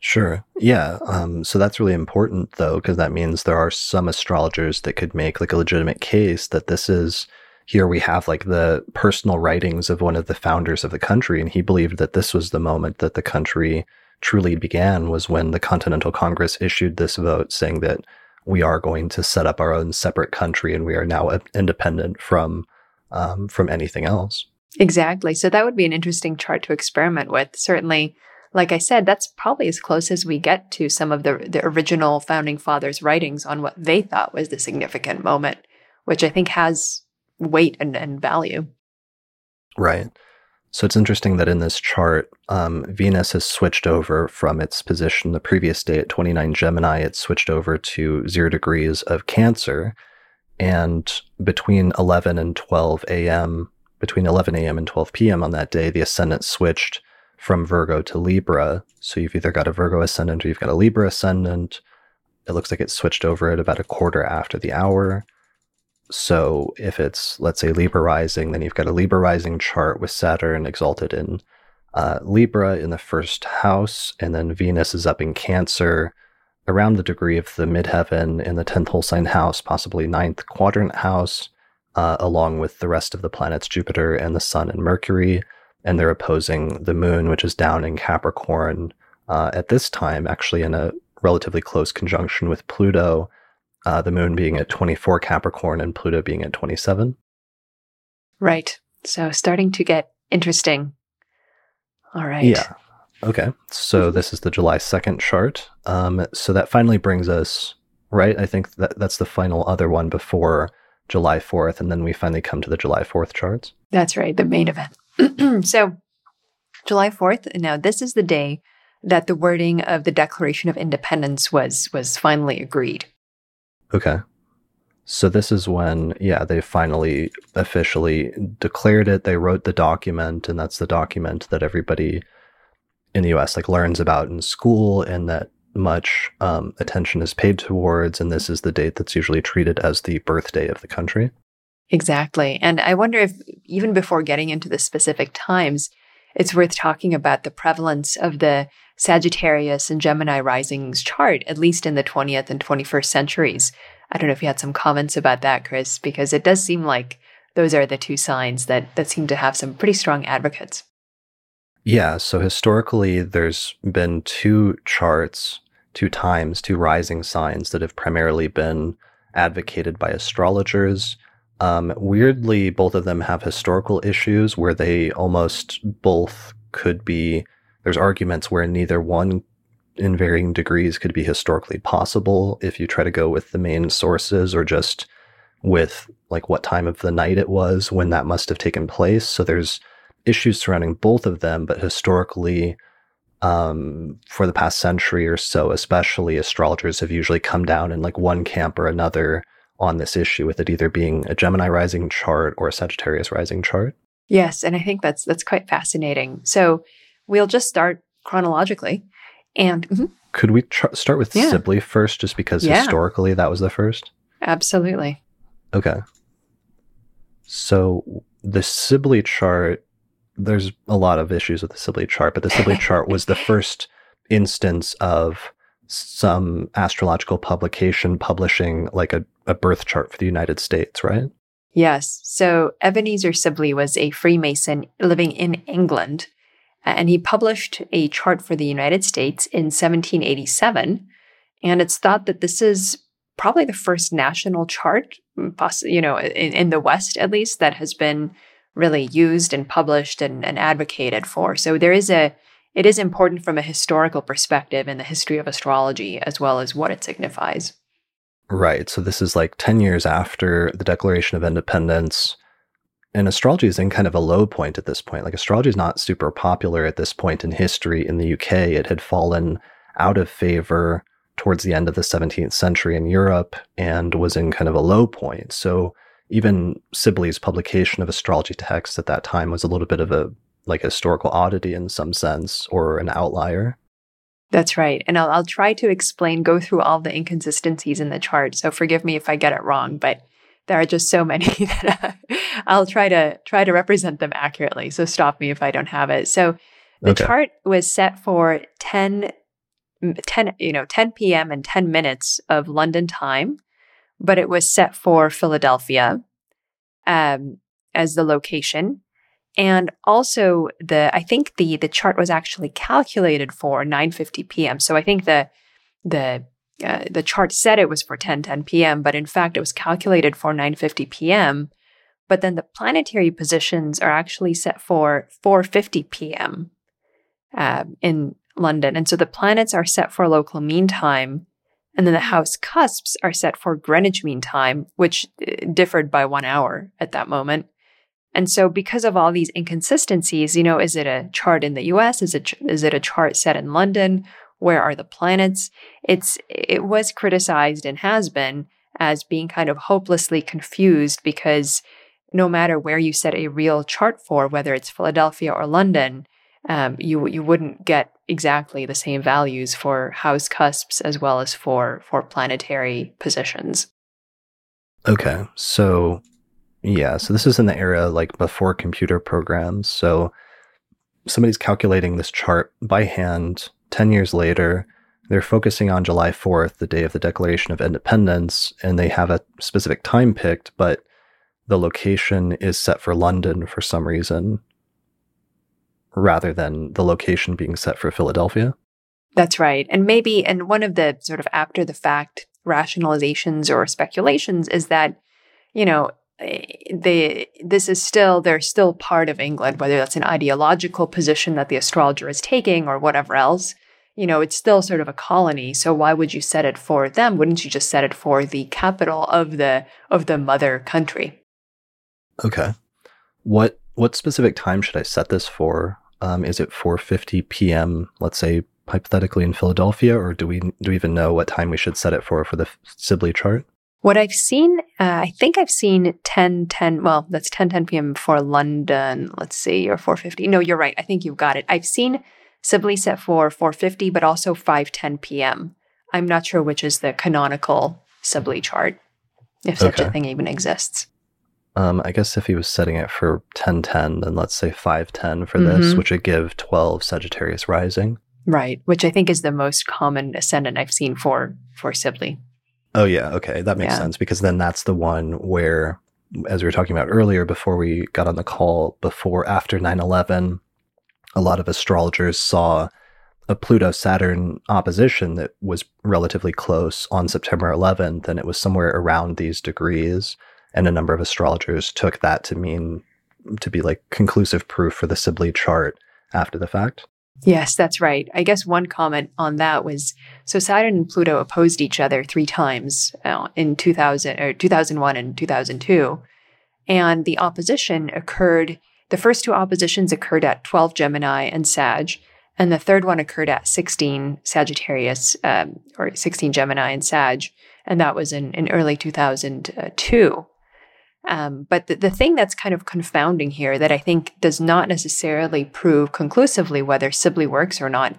Sure. Yeah. Um, so that's really important, though, because that means there are some astrologers that could make like a legitimate case that this is here we have like the personal writings of one of the founders of the country and he believed that this was the moment that the country truly began was when the continental congress issued this vote saying that we are going to set up our own separate country and we are now independent from um, from anything else. Exactly. So that would be an interesting chart to experiment with. Certainly like i said that's probably as close as we get to some of the the original founding fathers writings on what they thought was the significant moment which i think has weight and, and value. Right. So it's interesting that in this chart, um, Venus has switched over from its position the previous day at 29 Gemini, it switched over to zero degrees of Cancer. And between 11 and 12 a.m., between 11 a.m. and 12 p.m. on that day, the ascendant switched from Virgo to Libra. So you've either got a Virgo ascendant or you've got a Libra ascendant. It looks like it switched over at about a quarter after the hour. So if it's, let's say, Libra rising, then you've got a Libra rising chart with Saturn exalted in uh, Libra in the first house, and then Venus is up in Cancer around the degree of the midheaven in the 10th whole sign house, possibly ninth quadrant house, uh, along with the rest of the planets, Jupiter and the Sun and Mercury. And they're opposing the moon, which is down in Capricorn uh, at this time, actually in a relatively close conjunction with Pluto uh, the moon being at 24 Capricorn and Pluto being at 27. Right. So starting to get interesting. All right. Yeah. Okay. So this is the July 2nd chart. Um, so that finally brings us, right? I think that that's the final other one before July 4th. And then we finally come to the July 4th charts. That's right. The main event. [CLEARS THROAT] so July 4th. Now, this is the day that the wording of the Declaration of Independence was was finally agreed. Okay. So this is when, yeah, they finally officially declared it. They wrote the document, and that's the document that everybody in the US like learns about in school and that much um, attention is paid towards, and this is the date that's usually treated as the birthday of the country. Exactly. And I wonder if, even before getting into the specific times, it's worth talking about the prevalence of the Sagittarius and Gemini risings chart, at least in the 20th and 21st centuries. I don't know if you had some comments about that, Chris, because it does seem like those are the two signs that, that seem to have some pretty strong advocates. Yeah. So historically, there's been two charts, two times, two rising signs that have primarily been advocated by astrologers. Um, weirdly, both of them have historical issues where they almost both could be. There's arguments where neither one, in varying degrees, could be historically possible if you try to go with the main sources or just with like what time of the night it was when that must have taken place. So there's issues surrounding both of them, but historically, um, for the past century or so, especially astrologers have usually come down in like one camp or another on this issue, with it either being a Gemini rising chart or a Sagittarius rising chart. Yes, and I think that's that's quite fascinating. So we'll just start chronologically, and mm-hmm. could we tr- start with yeah. Sibly first, just because yeah. historically that was the first? Absolutely. Okay. So the Sibly chart there's a lot of issues with the Sibly chart, but the Sibly [LAUGHS] chart was the first instance of some astrological publication publishing like a, a birth chart for the United States, right? Yes. So Ebenezer Sibly was a Freemason living in England, and he published a chart for the United States in 1787. And it's thought that this is probably the first national chart, mm, you know, in, in the West at least, that has been really used and published and, and advocated for. So there is a it is important from a historical perspective in the history of astrology as well as what it signifies. Right. So this is like 10 years after the Declaration of Independence. And astrology is in kind of a low point at this point. Like astrology is not super popular at this point in history in the UK. It had fallen out of favor towards the end of the 17th century in Europe and was in kind of a low point. So even Sibly's publication of astrology texts at that time was a little bit of a like historical oddity in some sense or an outlier. That's right. And I'll, I'll try to explain, go through all the inconsistencies in the chart. So forgive me if I get it wrong, but there are just so many [LAUGHS] that I'll try to try to represent them accurately. So stop me if I don't have it. So the okay. chart was set for 10, 10, you know, 10 p.m. and 10 minutes of London time but it was set for Philadelphia um, as the location. And also the I think the the chart was actually calculated for 9:50 p.m. So I think the the uh, the chart said it was for 10 10 p.m., but in fact it was calculated for 9:50 p.m. But then the planetary positions are actually set for 4:50 p.m. Uh, in London, and so the planets are set for local mean time, and then the house cusps are set for Greenwich Mean Time, which uh, differed by one hour at that moment. And so, because of all these inconsistencies, you know, is it a chart in the US? Is it, is it a chart set in London? Where are the planets? It's, it was criticized and has been as being kind of hopelessly confused because no matter where you set a real chart for, whether it's Philadelphia or London, um, you you wouldn't get exactly the same values for house cusps as well as for for planetary positions. Okay, so yeah, so this is in the era like before computer programs. So somebody's calculating this chart by hand. Ten years later, they're focusing on July fourth, the day of the Declaration of Independence, and they have a specific time picked, but the location is set for London for some reason rather than the location being set for Philadelphia. That's right. And maybe, and one of the sort of after the fact rationalizations or speculations is that, you know, they this is still they're still part of England, whether that's an ideological position that the astrologer is taking or whatever else. You know, it's still sort of a colony. So why would you set it for them? Wouldn't you just set it for the capital of the of the mother country? Okay. What what specific time should I set this for? Um, is it 4:50 p.m. Let's say hypothetically in Philadelphia, or do we do we even know what time we should set it for for the Sibly chart? What I've seen, uh, I think I've seen 10 10. Well, that's 10 10 p.m. for London. Let's see, or 4:50. No, you're right. I think you've got it. I've seen Sibly set for 4:50, but also 5:10 p.m. I'm not sure which is the canonical Sibly chart, if such Okay. a thing even exists. Um, I guess if he was setting it for 1010, then let's say 510 for this, Mhm. which would give 12 Sagittarius rising. Right, which I think is the most common ascendant I've seen for for Sibly. Oh, yeah. Okay. That makes Yeah. sense because then that's the one where, as we were talking about earlier before we got on the call, before after 9 11, a lot of astrologers saw a Pluto Saturn opposition that was relatively close on September 11th, and it was somewhere around these degrees. And a number of astrologers took that to mean to be like conclusive proof for the Sibly chart after the fact. Yes, that's right. I guess one comment on that was so Saturn and Pluto opposed each other three times uh, in 2000 or 2001 and 2002. And the opposition occurred, the first two oppositions occurred at 12 Gemini and Sag, and the third one occurred at 16 Sagittarius um, or 16 Gemini and Sag, and that was in, in early 2002. Um, but the, the thing that's kind of confounding here that I think does not necessarily prove conclusively whether Sibly works or not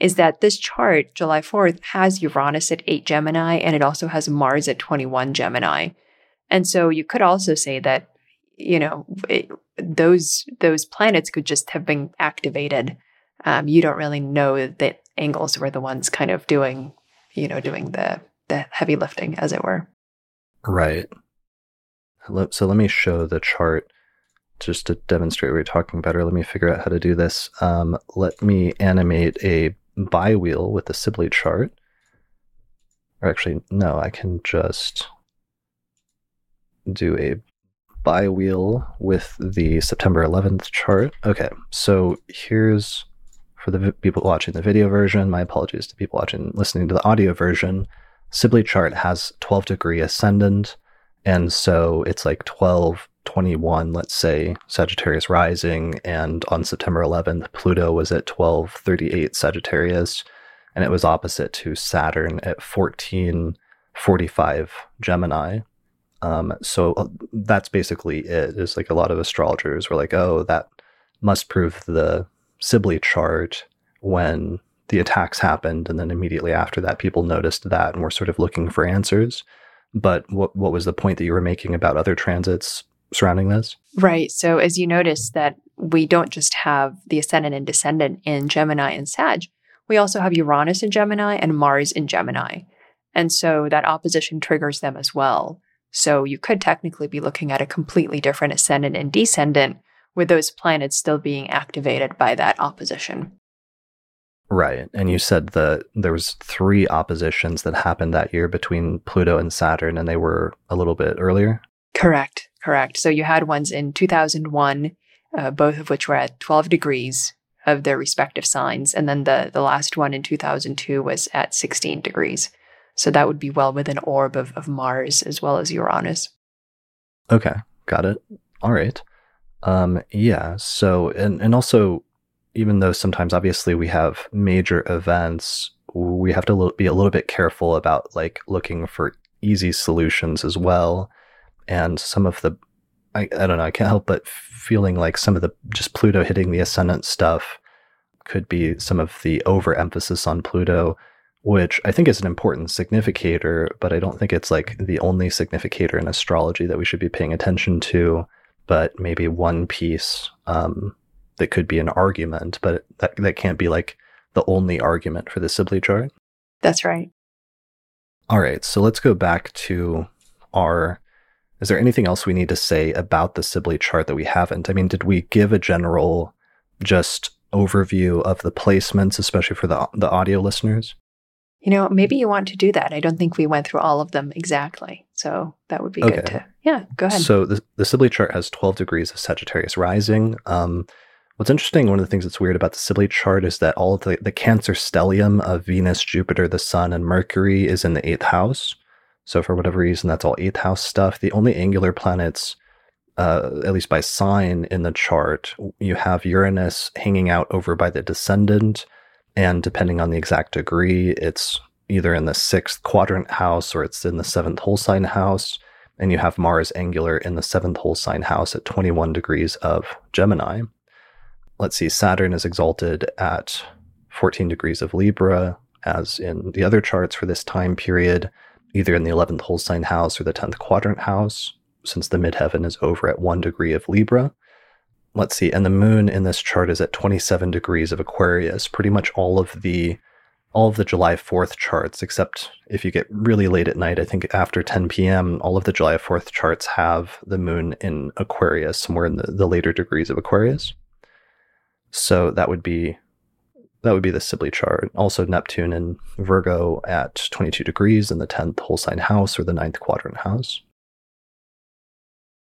is that this chart, July 4th, has Uranus at 8 Gemini and it also has Mars at 21 Gemini. And so you could also say that, you know, it, those those planets could just have been activated. Um, you don't really know that angles were the ones kind of doing, you know, doing the the heavy lifting, as it were. Right. So let me show the chart just to demonstrate what we're talking better. Let me figure out how to do this. Um, let me animate a bi-wheel with the Sibly chart. Or actually, no, I can just do a bi-wheel with the September 11th chart. Okay, so here's for the people watching the video version. My apologies to people watching, listening to the audio version. Sibly chart has 12 degree ascendant. And so it's like 12, 21, let's say, Sagittarius rising. And on September 11th, Pluto was at 12, 38 Sagittarius. And it was opposite to Saturn at 14, 45 Gemini. Um, so uh, that's basically it. Is like a lot of astrologers were like, oh, that must prove the Sibly chart when the attacks happened. And then immediately after that, people noticed that and were sort of looking for answers. But what what was the point that you were making about other transits surrounding this? Right. So as you notice that we don't just have the ascendant and descendant in Gemini and Sag, we also have Uranus in Gemini and Mars in Gemini. And so that opposition triggers them as well. So you could technically be looking at a completely different ascendant and descendant with those planets still being activated by that opposition. Right. And you said that there was three oppositions that happened that year between Pluto and Saturn, and they were a little bit earlier. Correct. Correct. So you had ones in 2001, uh, both of which were at 12 degrees of their respective signs. And then the, the last one in 2002 was at 16 degrees. So that would be well within orb of, of Mars as well as Uranus. Okay, got it. All right. Um, yeah. So, and and also, even though sometimes obviously we have major events, we have to be a little bit careful about like looking for easy solutions as well. And some of the, I, I don't know, I can't help but feeling like some of the just Pluto hitting the ascendant stuff could be some of the overemphasis on Pluto, which I think is an important significator, but I don't think it's like the only significator in astrology that we should be paying attention to. But maybe one piece um, that could be an argument, but that that can't be like the only argument for the Sibly chart. That's right. All right, so let's go back to our. Is there anything else we need to say about the Sibly chart that we haven't? I mean, did we give a general just overview of the placements, especially for the the audio listeners? You know, maybe you want to do that. I don't think we went through all of them exactly. So that would be good to, yeah, go ahead. So the, the Sibly chart has 12 degrees of Sagittarius rising. Um, what's interesting, one of the things that's weird about the Sibly chart is that all of the, the Cancer stellium of Venus, Jupiter, the Sun, and Mercury is in the eighth house. So for whatever reason, that's all eighth house stuff. The only angular planets, uh, at least by sign in the chart, you have Uranus hanging out over by the descendant. And depending on the exact degree, it's either in the sixth quadrant house or it's in the seventh whole sign house and you have Mars angular in the seventh whole sign house at 21 degrees of Gemini. Let's see, Saturn is exalted at 14 degrees of Libra, as in the other charts for this time period, either in the 11th whole sign house or the 10th quadrant house, since the midheaven is over at 1 degree of Libra. Let's see, and the moon in this chart is at 27 degrees of Aquarius. Pretty much all of the all of the July 4th charts, except if you get really late at night, I think after 10 p.m., all of the July 4th charts have the moon in Aquarius, somewhere in the, the later degrees of Aquarius. So that would be that would be the Sibly chart. Also Neptune and Virgo at 22 degrees in the 10th whole sign house or the 9th quadrant house.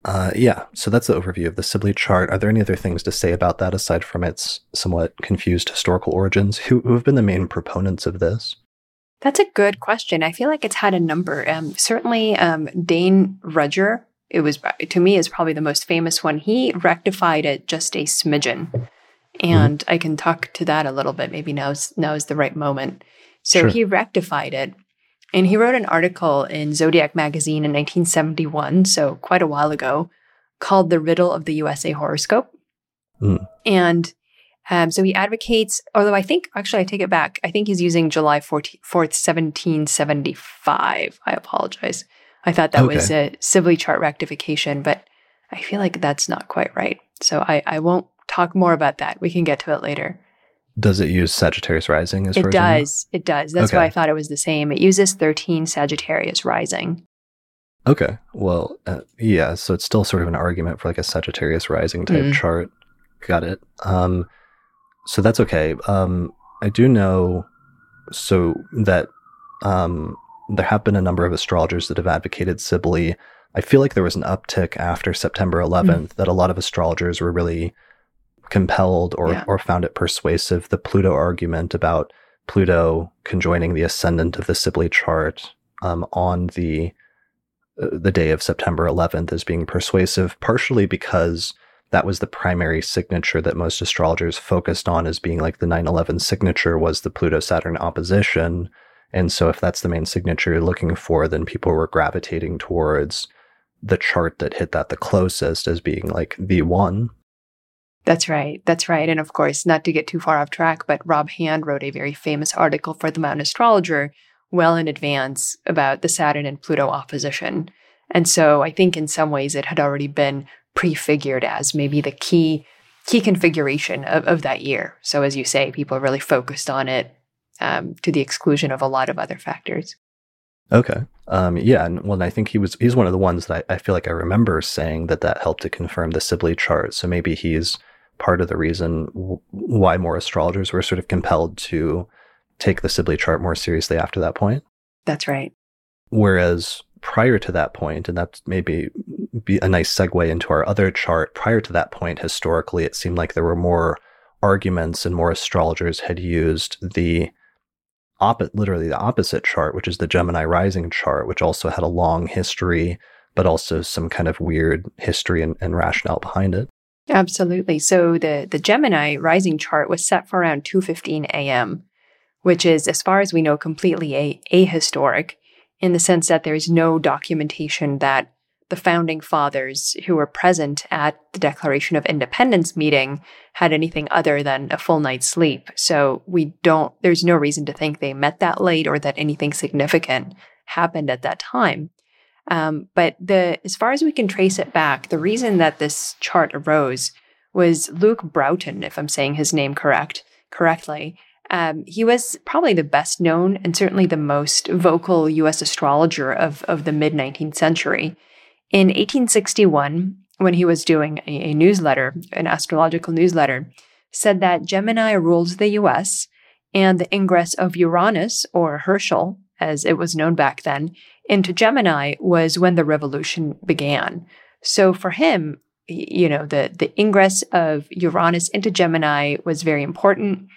Uh, yeah, so that's the overview of the Sibly chart. Are there any other things to say about that aside from its somewhat confused historical origins? Who, who have been the main proponents of this? That's a good question. I feel like it's had a number. Um, certainly, um, Dane Rudhyar, it was to me is probably the most famous one. He rectified it just a smidgen. And mm-hmm. I can talk to that a little bit. Maybe now is now is the right moment. So sure. he rectified it, and he wrote an article in Zodiac magazine in 1971, so quite a while ago, called The Riddle of the USA Horoscope. Mm. And um, so he advocates, although I think, actually, I take it back. I think he's using July 4th, 1775. I apologize. I thought that okay. was a Sibly chart rectification, but I feel like that's not quite right. So I, I won't talk more about that. We can get to it later. Does it use Sagittarius rising as It does. It does. That's okay. why I thought it was the same. It uses 13 Sagittarius rising. Okay. Well, uh, yeah, so it's still sort of an argument for like a Sagittarius rising type mm. chart. Got it. Um so that's okay. Um I do know so that um there have been a number of astrologers that have advocated Sibly. I feel like there was an uptick after September 11th mm. that a lot of astrologers were really compelled or, yeah. or found it persuasive the Pluto argument about Pluto conjoining the ascendant of the Sibly chart um, on the uh, the day of September 11th as being persuasive, partially because that was the primary signature that most astrologers focused on as being like the 9/11 signature was the Pluto Saturn opposition. And so if that's the main signature you're looking for, then people were gravitating towards the chart that hit that the closest as being like the one. That's right. That's right. And of course, not to get too far off track, but Rob Hand wrote a very famous article for the Mountain Astrologer well in advance about the Saturn and Pluto opposition. And so I think in some ways it had already been prefigured as maybe the key key configuration of, of that year. So as you say, people really focused on it um, to the exclusion of a lot of other factors. Okay. Um, yeah. And well, I think he was, he's one of the ones that I, I, feel like I remember saying that that helped to confirm the Sibly chart. So maybe he's part of the reason w- why more astrologers were sort of compelled to take the Sibly chart more seriously after that point. That's right. Whereas prior to that point, and that maybe be a nice segue into our other chart, prior to that point, historically, it seemed like there were more arguments and more astrologers had used the opposite, literally the opposite chart, which is the Gemini rising chart, which also had a long history, but also some kind of weird history and, and rationale behind it. Absolutely. So the the Gemini rising chart was set for around 2:15 a.m., which is as far as we know completely a- ahistoric in the sense that there is no documentation that the founding fathers who were present at the Declaration of Independence meeting had anything other than a full night's sleep. So we don't there's no reason to think they met that late or that anything significant happened at that time. Um, but the as far as we can trace it back, the reason that this chart arose was Luke Broughton, if I'm saying his name correct correctly. Um, he was probably the best known and certainly the most vocal U.S. astrologer of, of the mid 19th century. In 1861, when he was doing a, a newsletter, an astrological newsletter, said that Gemini rules the U.S. and the ingress of Uranus, or Herschel, as it was known back then, into Gemini was when the revolution began. So for him, you know, the, the ingress of Uranus into Gemini was very important.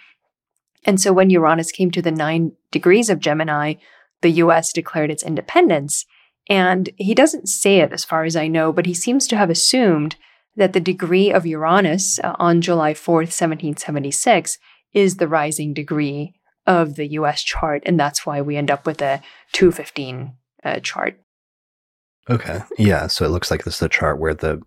And so when Uranus came to the nine degrees of Gemini, the US declared its independence. And he doesn't say it as far as I know, but he seems to have assumed that the degree of Uranus uh, on July 4th, 1776, is the rising degree of the US chart. And that's why we end up with a 215 uh, chart. Okay. Yeah. So it looks like this is a chart where the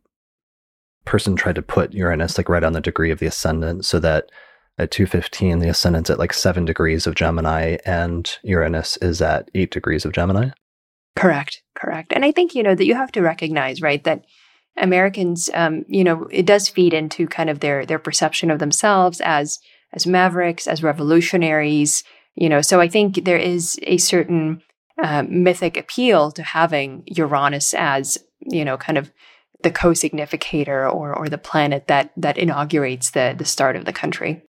person tried to put Uranus like right on the degree of the ascendant so that at 215, the ascendant's at like seven degrees of Gemini, and Uranus is at eight degrees of Gemini. Correct, correct. And I think, you know, that you have to recognize, right, that Americans, um, you know, it does feed into kind of their their perception of themselves as as mavericks, as revolutionaries, you know. So I think there is a certain uh, mythic appeal to having Uranus as, you know, kind of the co-significator or or the planet that that inaugurates the the start of the country.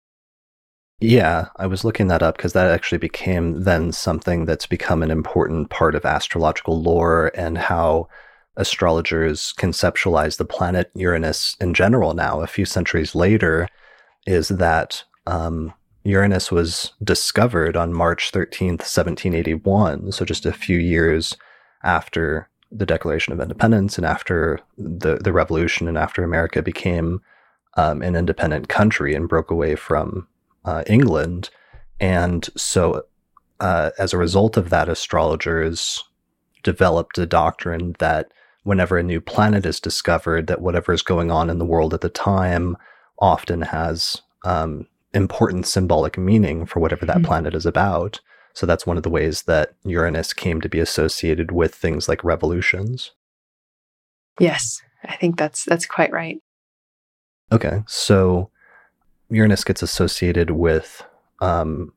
Yeah, I was looking that up because that actually became then something that's become an important part of astrological lore and how astrologers conceptualize the planet Uranus in general now, a few centuries later, is that um, Uranus was discovered on March 13th, 1781. So just a few years after the Declaration of Independence and after the, the revolution and after America became um, an independent country and broke away from uh, England. And so, uh, as a result of that, astrologers developed a doctrine that whenever a new planet is discovered, that whatever is going on in the world at the time often has um, important symbolic meaning for whatever that mm-hmm. planet is about. So that's one of the ways that Uranus came to be associated with things like revolutions. Yes, I think that's that's quite right. Okay, so Uranus gets associated with um,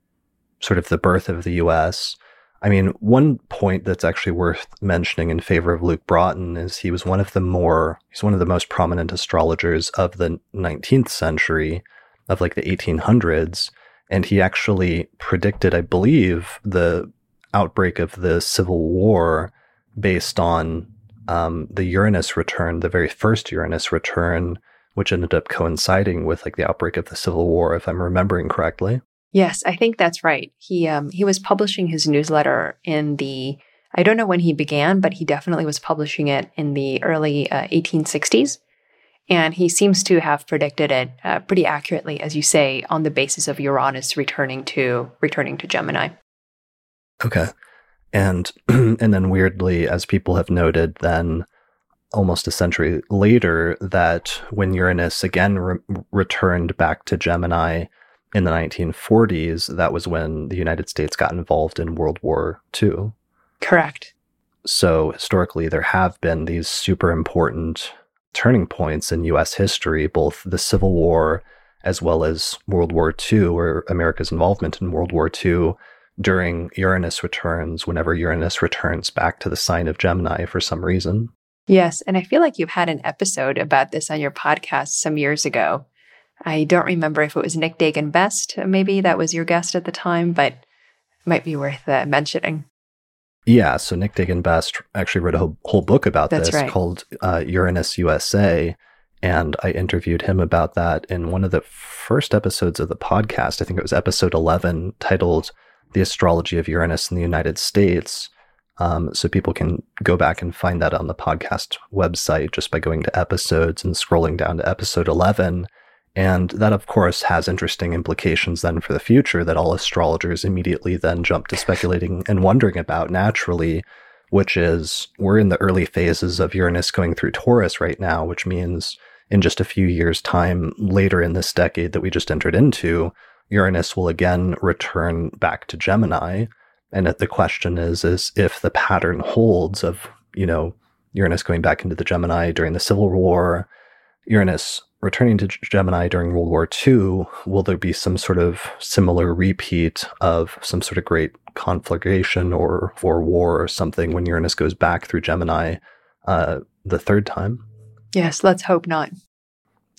sort of the birth of the U.S. I mean, one point that's actually worth mentioning in favor of Luke Broughton is he was one of the more, he's one of the most prominent astrologers of the 19th century, of like the 1800s. And he actually predicted, I believe, the outbreak of the Civil War based on um, the Uranus return, the very first Uranus return which ended up coinciding with like the outbreak of the Civil War, if I'm remembering correctly. Yes, I think that's right. He um, he was publishing his newsletter in the I don't know when he began, but he definitely was publishing it in the early uh, 1860s, and he seems to have predicted it uh, pretty accurately, as you say, on the basis of Uranus returning to returning to Gemini. Okay, and [CLEARS THROAT] and then weirdly, as people have noted, then almost a century later that when Uranus again re- returned back to Gemini in the 1940s, that was when the United States got involved in World War II. Correct. So historically, there have been these super important turning points in US history, both the Civil War as well as World War II, or America's involvement in World War II during Uranus returns, whenever Uranus returns back to the sign of Gemini for some reason. Yes. And I feel like you've had an episode about this on your podcast some years ago. I don't remember if it was Nick Dagan Best. Maybe that was your guest at the time, but might be worth uh, mentioning. Yeah. So Nick Dagan Best actually wrote a whole, whole book about That's this right. called uh, Uranus USA. And I interviewed him about that in one of the first episodes of the podcast. I think it was episode 11, titled The Astrology of Uranus in the United States. Um, so people can go back and find that on the podcast website just by going to episodes and scrolling down to episode 11. And that, of course, has interesting implications then for the future that all astrologers immediately then jump to speculating and wondering about naturally, which is we're in the early phases of Uranus going through Taurus right now, which means in just a few years' time later in this decade that we just entered into, Uranus will again return back to Gemini. And the question is, is if the pattern holds of, you know, Uranus going back into the Gemini during the Civil War, Uranus returning to Gemini during World War II, will there be some sort of similar repeat of some sort of great conflagration or, or war or something when Uranus goes back through Gemini uh, the third time? Yes, let's hope not.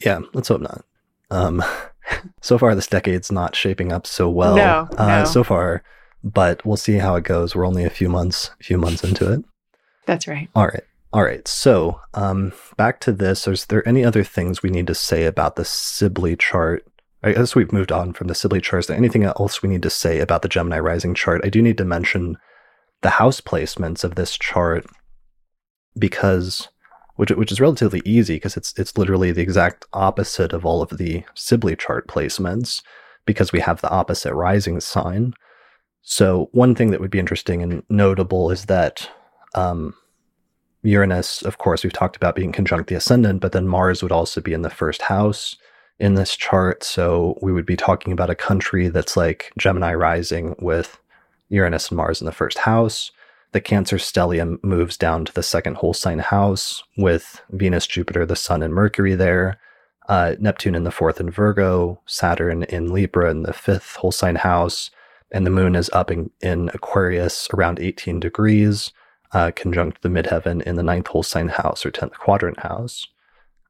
Yeah, let's hope not. Um, [LAUGHS] so far, this decade's not shaping up so well. No, uh, no. So far, but we'll see how it goes. We're only a few months, few months into it. That's right. All right. All right. So, um, back to this. Is there any other things we need to say about the Sibly chart? I guess we've moved on from the Sibly chart. Is there anything else we need to say about the Gemini rising chart? I do need to mention the house placements of this chart because which which is relatively easy because it's it's literally the exact opposite of all of the Sibly chart placements because we have the opposite rising sign. So, one thing that would be interesting and notable is that um, Uranus, of course, we've talked about being conjunct the ascendant, but then Mars would also be in the first house. in this chart. So we would be talking about a country that's like Gemini rising with Uranus and Mars in the first house. The Cancer stellium moves down to the second whole sign house with Venus, Jupiter, the Sun, and Mercury there. Uh, Neptune in the fourth in Virgo, Saturn in Libra in the fifth whole sign house, and the moon is up in, in Aquarius around 18 degrees, uh, conjunct the midheaven in the ninth whole sign house or 10th quadrant house.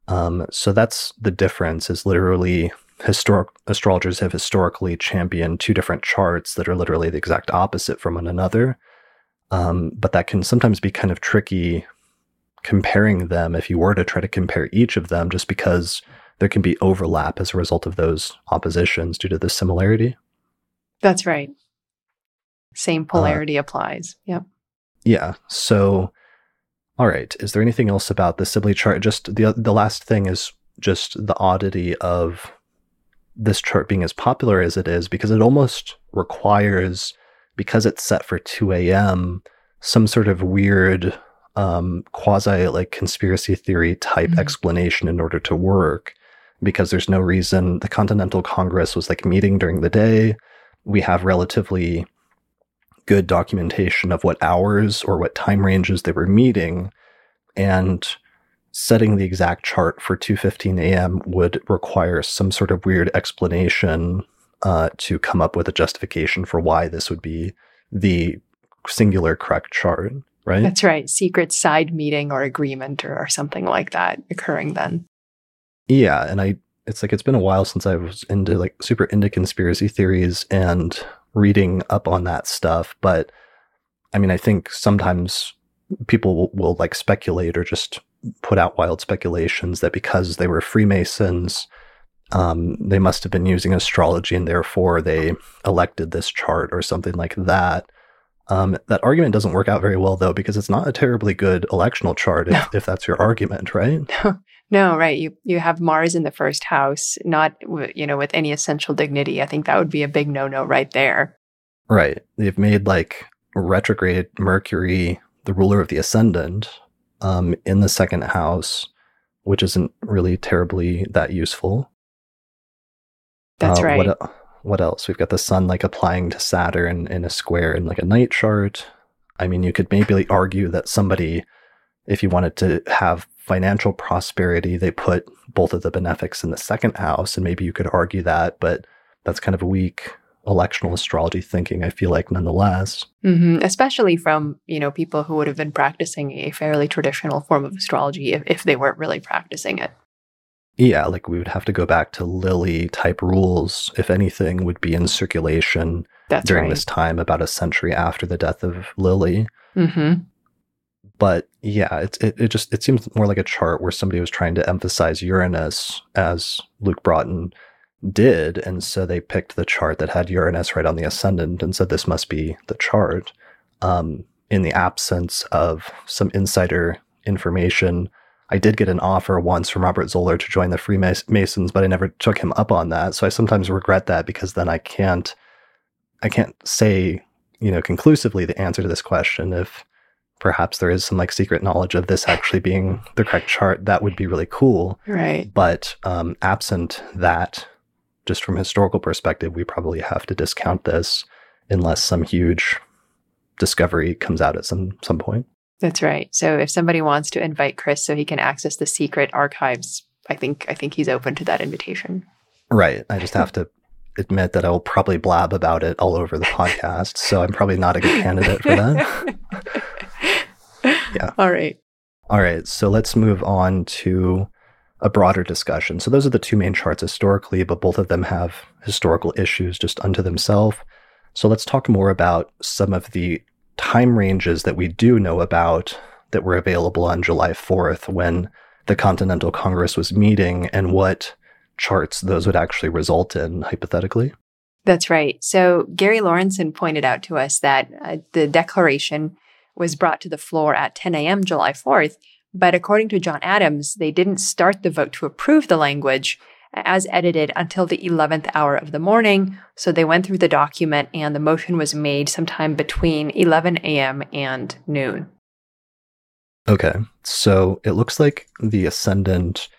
Um, so that's the difference is literally historic astrologers have historically championed two different charts that are literally the exact opposite from one another. Um, but that can sometimes be kind of tricky comparing them if you were to try to compare each of them, just because there can be overlap as a result of those oppositions due to the similarity. That's right. Same uh, polarity uh, applies. Yep. Yeah. So all right. Is there anything else about the Sibly chart? Just the the last thing is just the oddity of this chart being as popular as it is because it almost requires because it's set for 2 a.m. some sort of weird um, quasi like conspiracy theory type mm-hmm. explanation in order to work because there's no reason the Continental Congress was like meeting during the day. We have relatively good documentation of what hours or what time ranges they were meeting and setting the exact chart for 2:15 a.m. would require some sort of weird explanation uh, to come up with a justification for why this would be the singular correct chart, right? That's right. Secret side meeting or agreement or, or something like that occurring then. Yeah, and I it's like it's been a while since I was into like super into conspiracy theories and reading up on that stuff. But I mean, I think sometimes people will, will like speculate or just put out wild speculations that because they were Freemasons, um, they must have been using astrology and therefore they elected this chart or something like that. Um, that argument doesn't work out very well though because it's not a terribly good electional chart if, no. if that's your argument, right? [LAUGHS] No. No, right. You you have Mars in the first house, not you know with any essential dignity. I think that would be a big no no right there. Right. They've made like retrograde Mercury the ruler of the ascendant um, in the second house, which isn't really terribly that useful. That's uh, right. What, what else? We've got the sun like applying to Saturn in a square in like a night chart. I mean, you could maybe argue that somebody, if you wanted to have financial prosperity, they put both of the benefics in the second house, and maybe you could argue that, but that's kind of weak electional astrology thinking, I feel like, nonetheless. Mm-hmm. Especially from, you know, people who would have been practicing a fairly traditional form of astrology if, if they weren't really practicing it. Yeah, like we would have to go back to Lilly type rules, if anything, would be in circulation That's during right. this time, about a century after the death of Lilly. Mm-hmm. But yeah, it, it, it just it seems more like a chart where somebody was trying to emphasize Uranus, as Luke Broughton did. And so they picked the chart that had Uranus right on the ascendant and said this must be the chart. Um, in the absence of some insider information, I did get an offer once from Robert Zoller to join the Freemasons, but I never took him up on that. So I sometimes regret that because then I can't, I can't say, you know, conclusively the answer to this question. If perhaps there is some like secret knowledge of this actually being the correct chart, that would be really cool. Right. But um, absent that, just from historical perspective, we probably have to discount this unless some huge discovery comes out at some some point. That's right. So if somebody wants to invite Chris so he can access the secret archives, I think I think he's open to that invitation. Right. I just have to admit that I will probably blab about it all over the [LAUGHS] podcast, so I'm probably not a good candidate for that. [LAUGHS] yeah. [LAUGHS] All right. All right. So let's move on to a broader discussion. So those are the two main charts historically, but both of them have historical issues just unto themselves. So let's talk more about some of the time ranges that we do know about that were available on July 4th when the Continental Congress was meeting and what charts those would actually result in hypothetically. That's right. So Gary Lorentzen pointed out to us that uh, the declaration was brought to the floor at 10 a.m. July 4th, but according to John Adams, they didn't start the vote to approve the language as edited until the 11th hour of the morning. So they went through the document and the motion was made sometime between 11 a.m. and noon. Okay. So it looks like the ascendant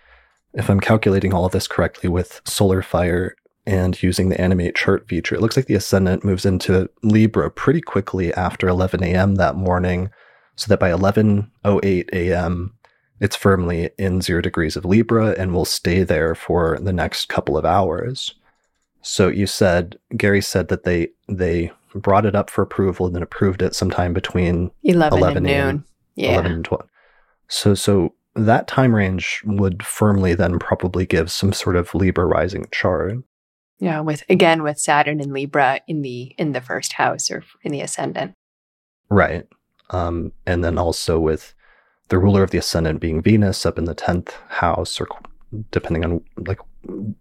if I'm calculating all of this correctly with solar fire and using the animate chart feature, it looks like the ascendant moves into Libra pretty quickly after 11 a.m. that morning, so that by 11:08 a.m. it's firmly in zero degrees of Libra and will stay there for the next couple of hours. So you said Gary said that they they brought it up for approval and then approved it sometime between 11, 11 and noon. Yeah. 11 and 12. So so that time range would firmly then probably give some sort of Libra rising chart. Yeah, with again with Saturn and Libra in the in the first house or in the ascendant. Right. Um, and then also with the ruler of the ascendant being Venus up in the 10th house or depending on like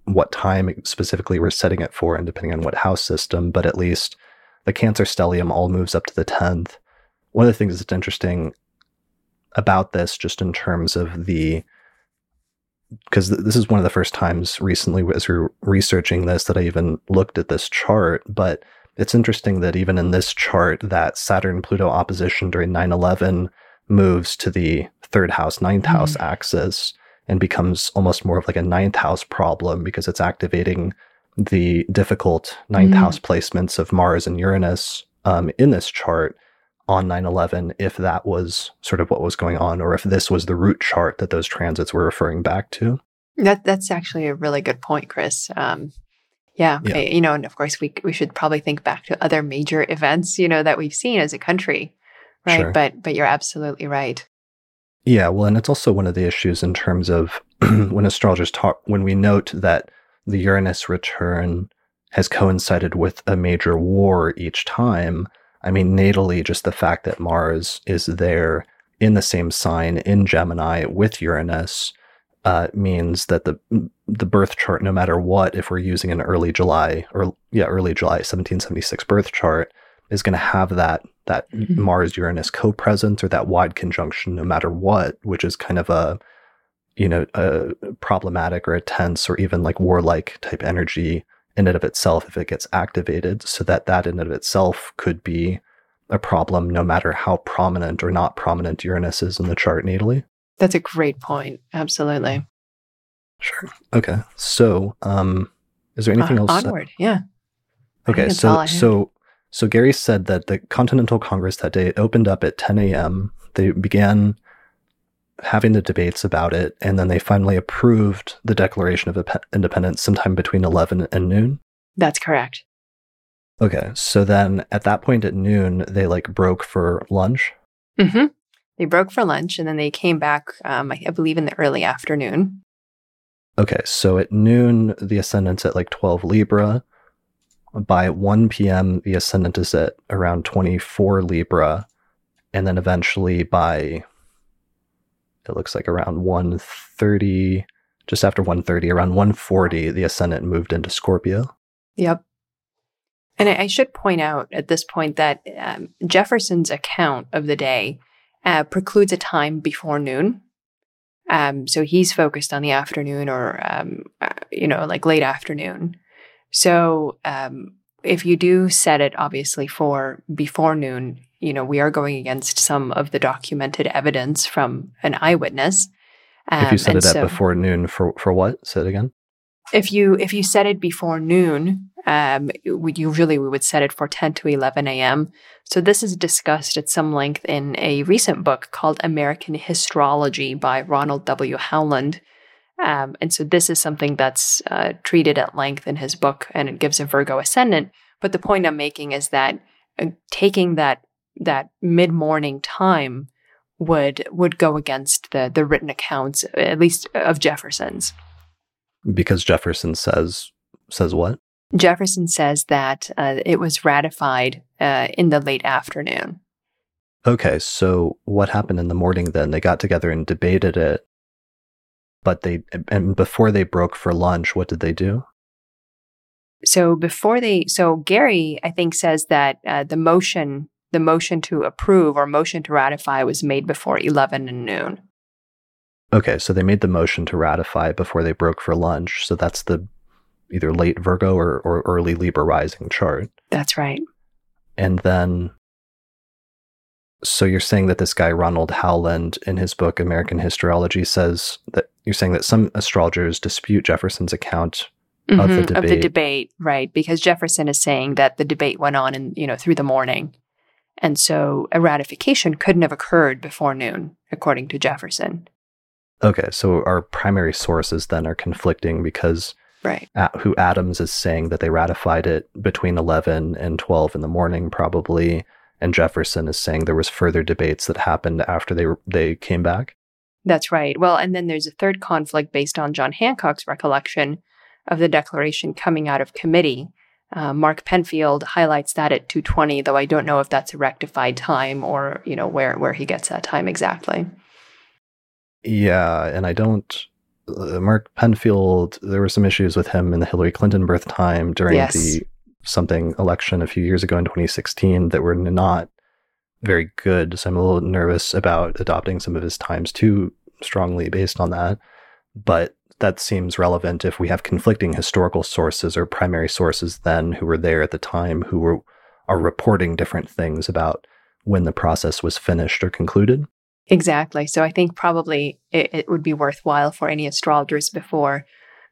what time specifically we're setting it for and depending on what house system, but at least the Cancer stellium all moves up to the 10th. One of the things that's interesting about this, just in terms of the because this is one of the first times recently as we are researching this that I even looked at this chart. But it's interesting that even in this chart, that Saturn Pluto opposition during 9 11 moves to the third house, ninth mm-hmm. house axis and becomes almost more of like a ninth house problem because it's activating the difficult ninth mm-hmm. house placements of Mars and Uranus um, in this chart on 9-11 if that was sort of what was going on or if this was the root chart that those transits were referring back to that that's actually a really good point chris um, yeah, yeah. you know and of course we we should probably think back to other major events you know that we've seen as a country right sure. but but you're absolutely right yeah well and it's also one of the issues in terms of [CLEARS THROAT] when astrologers talk when we note that the uranus return has coincided with a major war each time I mean, natally, just the fact that Mars is there in the same sign in Gemini with Uranus uh, means that the the birth chart, no matter what, if we're using an early July or yeah, early July 1776 birth chart, is going to have that that mm-hmm. Mars Uranus co-presence or that wide conjunction, no matter what, which is kind of a you know a problematic or a tense or even like warlike type energy in and of itself if it gets activated, so that that in and of itself could be a problem no matter how prominent or not prominent Uranus is in the chart natally. That's a great point. Absolutely. Sure. Okay. So, um, is there anything uh, else? Onward. That... Yeah. Okay. So, so, so Gary said that the Continental Congress that day opened up at 10 a.m. They began having the debates about it, and then they finally approved the Declaration of Independence sometime between 11 and noon. That's correct. Okay, so then at that point at noon, they like broke for lunch. Mm-hmm. They broke for lunch, and then they came back. Um, I believe in the early afternoon. Okay, so at noon, the ascendant's at like 12 Libra. By 1 p.m., the ascendant is at around 24 Libra. And then eventually by it looks like around 130 just after 130 around 140 the ascendant moved into scorpio. Yep. And i, should point out at this point that um, jefferson's account of the day uh, precludes a time before noon. Um, so he's focused on the afternoon or um, uh, you know like late afternoon. So um, if you do set it obviously for before noon you know, we are going against some of the documented evidence from an eyewitness. Um, if you um, set it at before noon, for for what? Say it again. If you if you set it before noon, um, we, usually we would set it for 10 to 11 a.m. So this is discussed at some length in a recent book called American Hystrology by Ronald W. Howland. Um, and so this is something that's uh, treated at length in his book, and it gives a Virgo ascendant. But the point I'm making is that uh, taking that that mid morning time would would go against the the written accounts, at least of Jefferson's. Because Jefferson says says what? Jefferson says that uh, it was ratified uh, in the late afternoon. Okay, so what happened in the morning then? They got together and debated it, but they and before they broke for lunch, what did they do? So before they, so Gary, I think, says that uh, the motion the motion to approve or motion to ratify was made before 11 and noon. Okay, so they made the motion to ratify before they broke for lunch. So that's the either late Virgo or, or early Libra rising chart. That's right. And then, So you're saying that this guy Ronald Howland in his book American Historiology says that you're saying that some astrologers dispute Jefferson's account Mhm, of the debate. of the debate, right? Because Jefferson is saying that the debate went on and you know through the morning, and so a ratification couldn't have occurred before noon, according to Jefferson. Okay, so our primary sources then are conflicting because Right. A- who Adams is saying that they ratified it between 11 and 12 in the morning probably and Jefferson is saying there was further debates that happened after they they came back. That's right. Well, and then there's a third conflict based on John Hancock's recollection of the Declaration coming out of committee. Uh, Mark Penfield highlights that at 2:20, though I don't know if that's a rectified time or you know where where he gets that time exactly. Yeah, and I don't uh, Mark Penfield there were some issues with him in the Hillary Clinton birth time during Yes. the something election a few years ago in 2016 that were not very good. So I'm a little nervous about adopting some of his times too strongly based on that. But that seems relevant if we have conflicting historical sources or primary sources then who were there at the time who were are reporting different things about when the process was finished or concluded. Exactly. So I think probably it, it would be worthwhile for any astrologers before,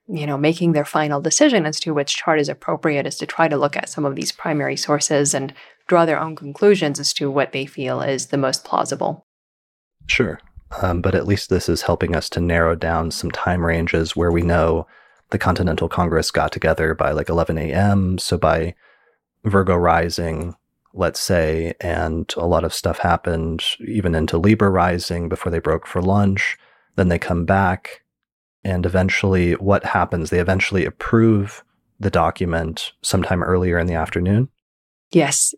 you know, making their final decision as to which chart is appropriate is to try to look at some of these primary sources and draw their own conclusions as to what they feel is the most plausible. Sure. Um, but at least this is helping us to narrow down some time ranges where we know the Continental Congress got together by like 11 a.m. So by Virgo rising, let's say, and a lot of stuff happened even into Libra rising before they broke for lunch. Then they come back, and eventually, what happens? They eventually approve the document sometime earlier in the afternoon. Yes,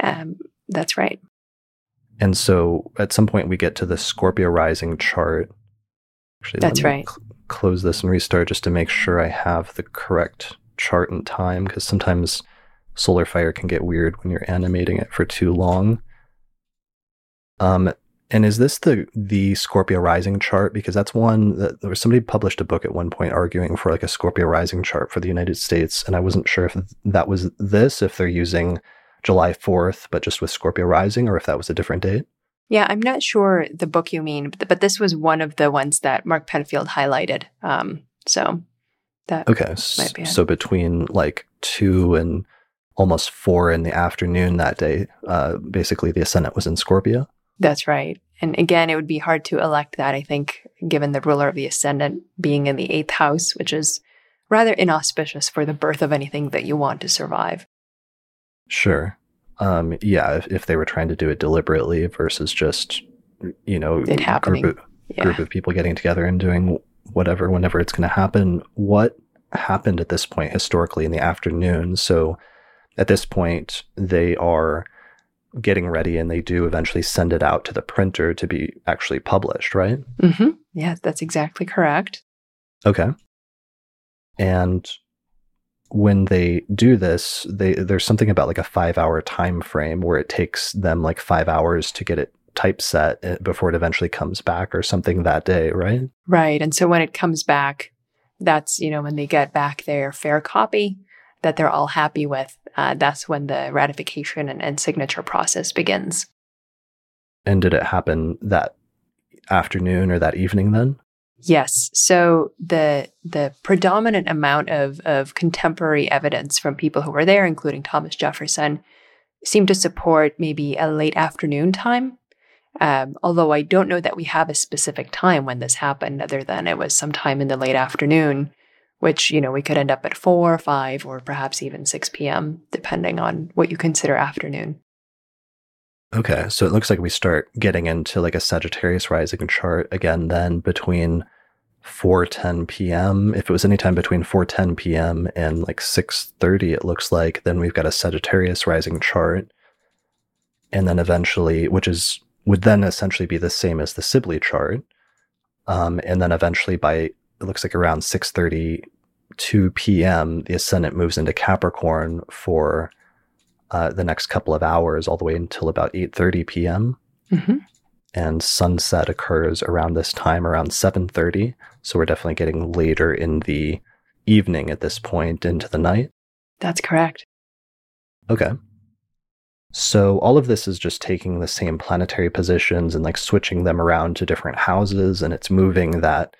um, that's right. And so at some point we get to the Scorpio rising chart. Actually, That's let me right. cl- close this and restart just to make sure I have the correct chart and time because sometimes solar fire can get weird when you're animating it for too long. Um, and is this the the Scorpio rising chart? Because that's one that there was somebody published a book at one point arguing for like a Scorpio rising chart for the United States, and I wasn't sure if that was this, if they're using July 4th, but just with Scorpio rising, or if that was a different date. Yeah, I'm not sure the book you mean, but, but this was one of the ones that Mark Penfield highlighted. Um, so that Okay. Might be. So between like two and almost four in the afternoon that day, uh, basically the ascendant was in Scorpio. That's right. And again, it would be hard to elect that, I think, given the ruler of the ascendant being in the eighth house, which is rather inauspicious for the birth of anything that you want to survive. Sure. Um, yeah, if, if they were trying to do it deliberately versus just, you know, It happening. Group of, Yeah. group of people getting together and doing whatever whenever it's going to happen. What happened at this point historically in the afternoon? So at this point, they are getting ready and they do eventually send it out to the printer to be actually published, right? hmm Yeah, that's exactly correct. Okay. And when they do this, they there's something about like a 5-hour time frame where it takes them like 5 hours to get it typeset eh, before it eventually comes back or something that day, right? Right. And so when it comes back, that's, you know, when they get back their fair copy that they're all happy with, uh, that's when the ratification and, and signature process begins. And did it happen that afternoon or that evening then? Yes. So the the predominant amount of of contemporary evidence from people who were there, including Thomas Jefferson, seem to support maybe a late afternoon time. Um, although I don't know that we have a specific time when this happened, other than it was sometime in the late afternoon, which you know we could end up at four, five, or perhaps even six p.m. depending on what you consider afternoon. Okay, so it looks like we start getting into like a Sagittarius rising chart again then between 4:10 p.m. If it was any time between 4:10 p.m. and like 6:30 it looks like then we've got a Sagittarius rising chart. And then eventually which is would then essentially be the same as the Sibly chart. Um, and then eventually by it looks like around 6:32 p.m. the ascendant moves into Capricorn for uh, the next couple of hours, all the way until about 8:30 p.m. hmm And sunset occurs around this time, around 7:30. So we're definitely getting later in the evening at this point into the night. That's correct. Okay. So all of this is just taking the same planetary positions and like switching them around to different houses, and it's moving that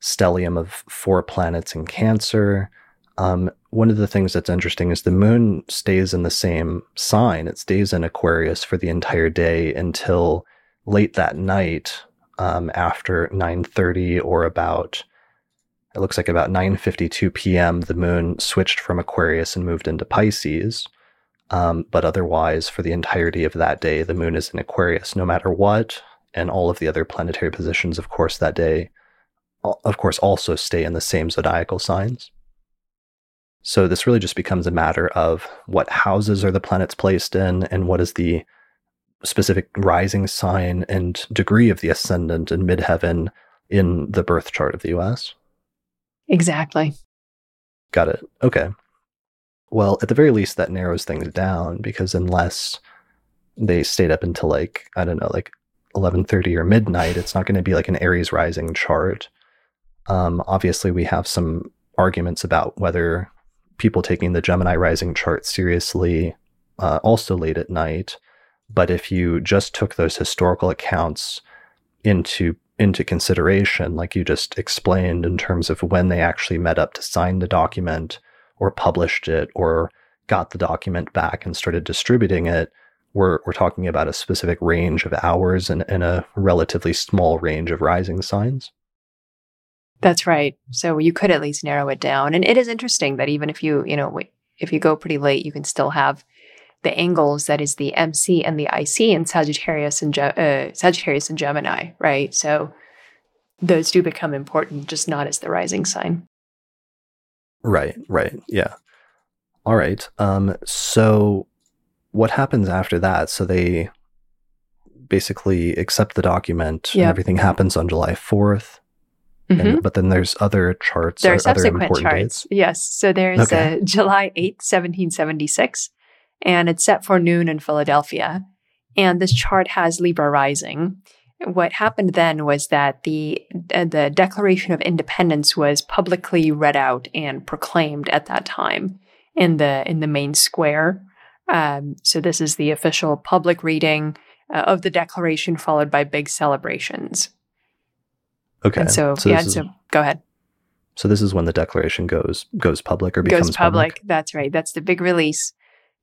stellium of four planets in Cancer. Um, one of the things that's interesting is the moon stays in the same sign. It stays in Aquarius for the entire day until late that night, um, after 9:30 or about it looks like about 9:52 p.m. The moon switched from Aquarius and moved into Pisces. Um, but otherwise, for the entirety of that day, the moon is in Aquarius, no matter what, and all of the other planetary positions, of course, that day, of course, also stay in the same zodiacal signs. So this really just becomes a matter of what houses are the planets placed in, and what is the specific rising sign and degree of the ascendant and midheaven in the birth chart of the US. Exactly. Got it. Okay. Well, at the very least, that narrows things down because unless they stayed up until like I don't know, like eleven thirty or midnight, it's not going to be like an Aries rising chart. Um, obviously, we have some arguments about whether people taking the Gemini rising chart seriously uh, also late at night. But if you just took those historical accounts into into consideration, like you just explained in terms of when they actually met up to sign the document or published it or got the document back and started distributing it, we're, we're talking about a specific range of hours and, and a relatively small range of rising signs. That's right. So you could at least narrow it down. And it is interesting that even if you, you know, if you go pretty late, you can still have the angles that is the MC and the IC in Sagittarius and uh, Sagittarius and Gemini, right? So those do become important, just not as the rising sign. Right, right. Yeah. All right. Um, so what happens after that? So they basically accept the document yep. and everything happens on July 4th. Mm-hmm. And, but then there's other charts. There are subsequent charts. Dates. Yes. So there's okay. a July 8th, 1776, and it's set for noon in Philadelphia. And this chart has Libra rising what happened then was that the uh, the Declaration of Independence was publicly read out and proclaimed at that time in the in the main square. Um, so this is the official public reading uh, of the Declaration, followed by big celebrations. Okay. And so, so yeah. Is, so go ahead. So this is when the Declaration goes goes public or becomes goes public. public. That's right. That's the big release.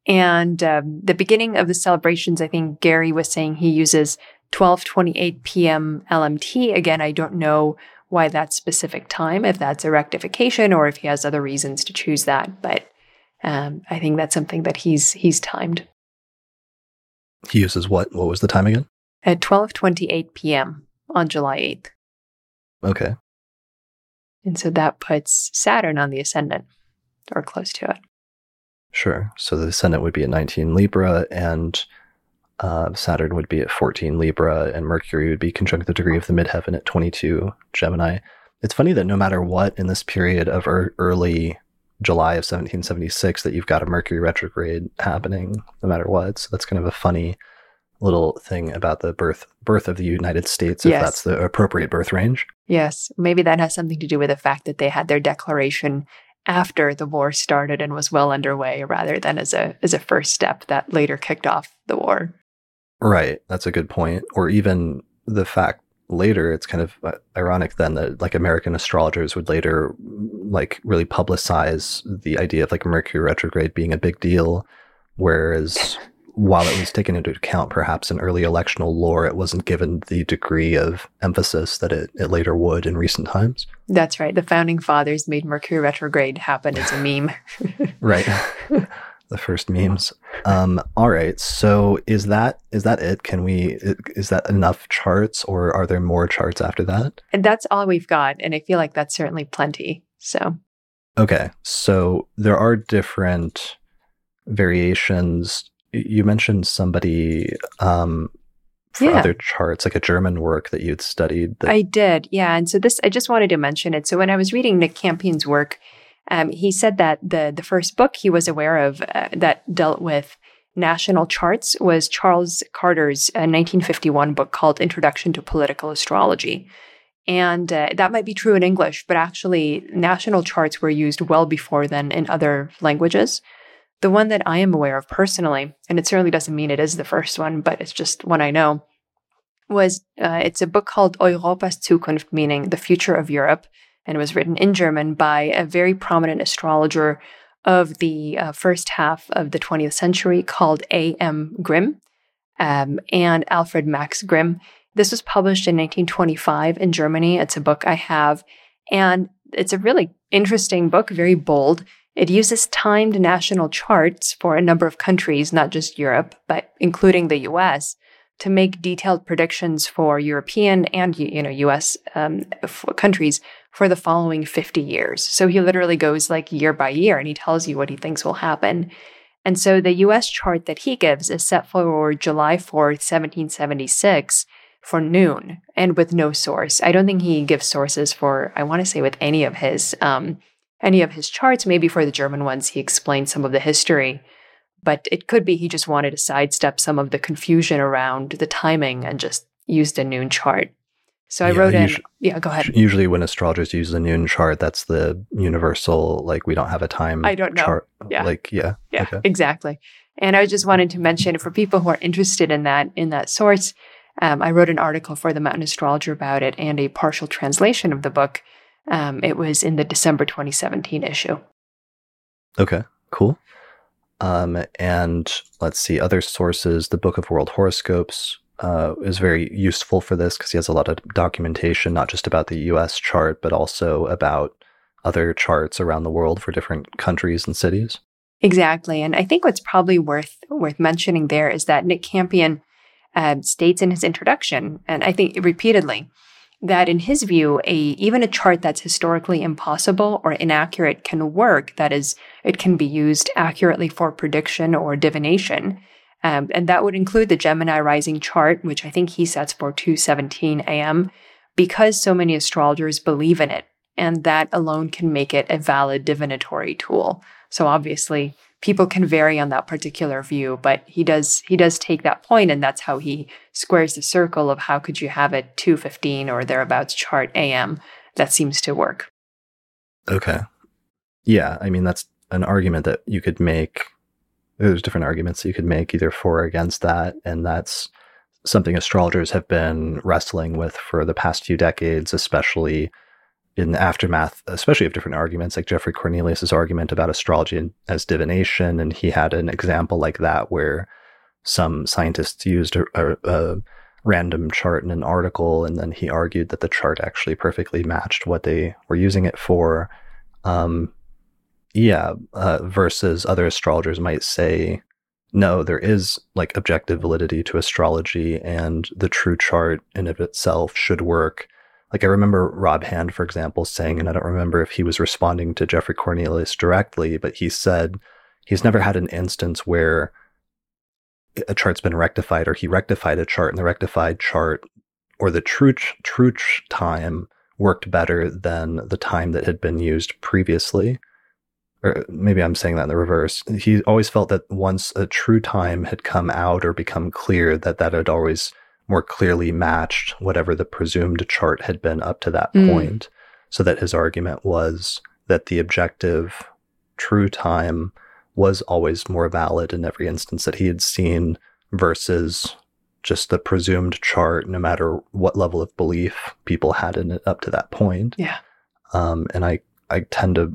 And um, the beginning of the celebrations, I think Gary was saying he uses 12:28 p.m. LMT. Again, I don't know why that specific time, if that's a rectification or if he has other reasons to choose that, but um, I think that's something that he's he's timed. He uses what? What was the time again? At 12:28 p.m. on July 8th. Okay. And so that puts Saturn on the ascendant or close to it. Sure. So the ascendant would be at 19 Libra and uh, Saturn would be at 14 Libra, and Mercury would be conjunct the degree of the midheaven at 22 Gemini. It's funny that no matter what in this period of er- early July of 1776, that you've got a Mercury retrograde happening, no matter what. So that's kind of a funny little thing about the birth birth of the United States, if yes. that's the appropriate birth range. Yes, maybe that has something to do with the fact that they had their declaration after the war started and was well underway, rather than as a as a first step that later kicked off the war. Right. That's a good point. Or even the fact later, it's kind of uh, ironic then that like American astrologers would later like really publicize the idea of like Mercury retrograde being a big deal. Whereas [LAUGHS] while it was taken into account perhaps in early electional lore, it wasn't given the degree of emphasis that it, it later would in recent times. That's right. The founding fathers made Mercury retrograde happen as a [LAUGHS] meme. right. [LAUGHS] the first memes. Um, all right. So is that is that it? Can we is that enough charts, or are there more charts after that? And that's all we've got, and I feel like that's certainly plenty. So. Okay, so there are different variations. You mentioned somebody um, for yeah. other charts, like a German work that you'd studied. That- I did, yeah. And so this, I just wanted to mention it. So when I was reading Nick Campion's work, um, he said that the the first book he was aware of uh, that dealt with national charts was Charles Carter's uh, 1951 book called Introduction to Political Astrology. And uh, that might be true in English, but actually, national charts were used well before then in other languages. The one that I am aware of personally, and it certainly doesn't mean it is the first one, but it's just one I know, was uh, it's a book called Europas Zukunft, meaning the future of Europe, and it was written in German by a very prominent astrologer of the uh, first half of the 20th century called A.M. Grimm um, and Alfred Max Grimm. This was published in 1925 in Germany. It's a book I have, and it's a really interesting book, very bold. It uses timed national charts for a number of countries, not just Europe, but including the US, to make detailed predictions for European and you know US um, countries for the following 50 years. So he literally goes like year by year and he tells you what he thinks will happen. And so the US chart that he gives is set for July 4th, 1776 for noon and with no source. I don't think he gives sources for, I want to say, with any of his. Um, any of his charts, maybe for the German ones, he explained some of the history, but it could be he just wanted to sidestep some of the confusion around the timing and just used a noon chart. So I yeah, wrote in. yeah, go ahead. Usually, when astrologers use the noon chart, that's the universal. Like we don't have a time. I don't know. Chart. Yeah. Like yeah. Yeah. Okay. Exactly. And I just wanted to mention for people who are interested in that in that source, um, I wrote an article for the Mountain Astrologer about it and a partial translation of the book. Um, it was in the December 2017 issue. Okay. Cool. Um, and let's see other sources. The Book of World Horoscopes uh, is very useful for this because he has a lot of documentation, not just about the US chart, but also about other charts around the world for different countries and cities. Exactly. And I think what's probably worth worth mentioning there is that Nick Campion uh, states in his introduction, and I think repeatedly, that in his view, a even a chart that's historically impossible or inaccurate can work. That is, it can be used accurately for prediction or divination. Um, and that would include the Gemini rising chart, which I think he sets for 2:17 a.m. because so many astrologers believe in it, and that alone can make it a valid divinatory tool. So obviously, people can vary on that particular view, but he does he does take that point, and that's how he squares the circle of how could you have it 2:15 or thereabouts chart a.m. That seems to work. Okay. Yeah, I mean that's an argument that you could make there's different arguments you could make either for or against that. And that's something astrologers have been wrestling with for the past few decades, especially in the aftermath, especially of different arguments, like Geoffrey Cornelius's argument about astrology as divination. And he had an example like that where some scientists used a, a, a random chart in an article, and then he argued that the chart actually perfectly matched what they were using it for. Um, yeah, uh, versus other astrologers might say, no, there is like objective validity to astrology, and the true chart in of itself should work. Like I remember Rob Hand, for example, saying, and I don't remember if he was responding to Geoffrey Cornelius directly, but he said he's never had an instance where a chart's been rectified or he rectified a chart and the rectified chart or the true true time worked better than the time that had been used previously or maybe I'm saying that in the reverse. He always felt that once a true time had come out or become clear, that that had always more clearly matched whatever the presumed chart had been up to that mm. point. So that his argument was that the objective true time was always more valid in every instance that he had seen versus just the presumed chart, no matter what level of belief people had in it up to that point. Yeah. Um, and I, I tend to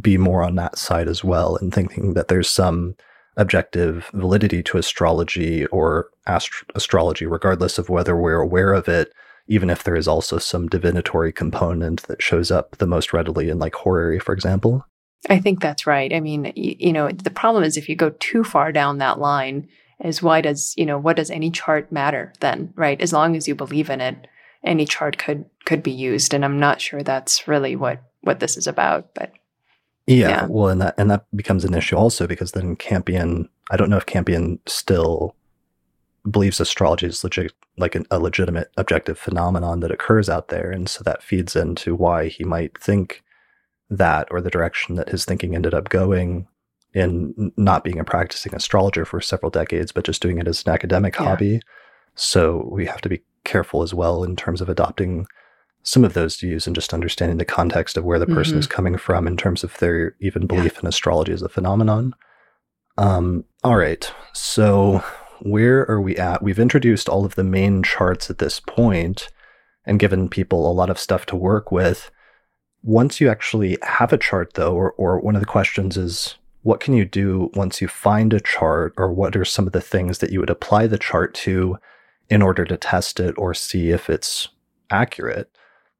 be more on that side as well and thinking that there's some objective validity to astrology or ast- astrology, regardless of whether we're aware of it, even if there is also some divinatory component that shows up the most readily in like horary, for example. I think that's right. I mean, you, you know, the problem is if you go too far down that line, is why does, you know, what does any chart matter then, right? As long as you believe in it, any chart could could be used. And I'm not sure that's really what what this is about, but yeah, yeah, well, and that and that becomes an issue also because then Campion, I don't know if Campion still believes astrology is legit, like an, a legitimate objective phenomenon that occurs out there, and so that feeds into why he might think that or the direction that his thinking ended up going in not being a practicing astrologer for several decades, but just doing it as an academic yeah. hobby. So we have to be careful as well in terms of adopting some of those views and just understanding the context of where the person mm-hmm. is coming from in terms of their even belief yeah. in astrology as a phenomenon. Um, all right. So where are we at? We've introduced all of the main charts at this point and given people a lot of stuff to work with. Once you actually have a chart, though, or, or one of the questions is, what can you do once you find a chart, or what are some of the things that you would apply the chart to in order to test it or see if it's accurate?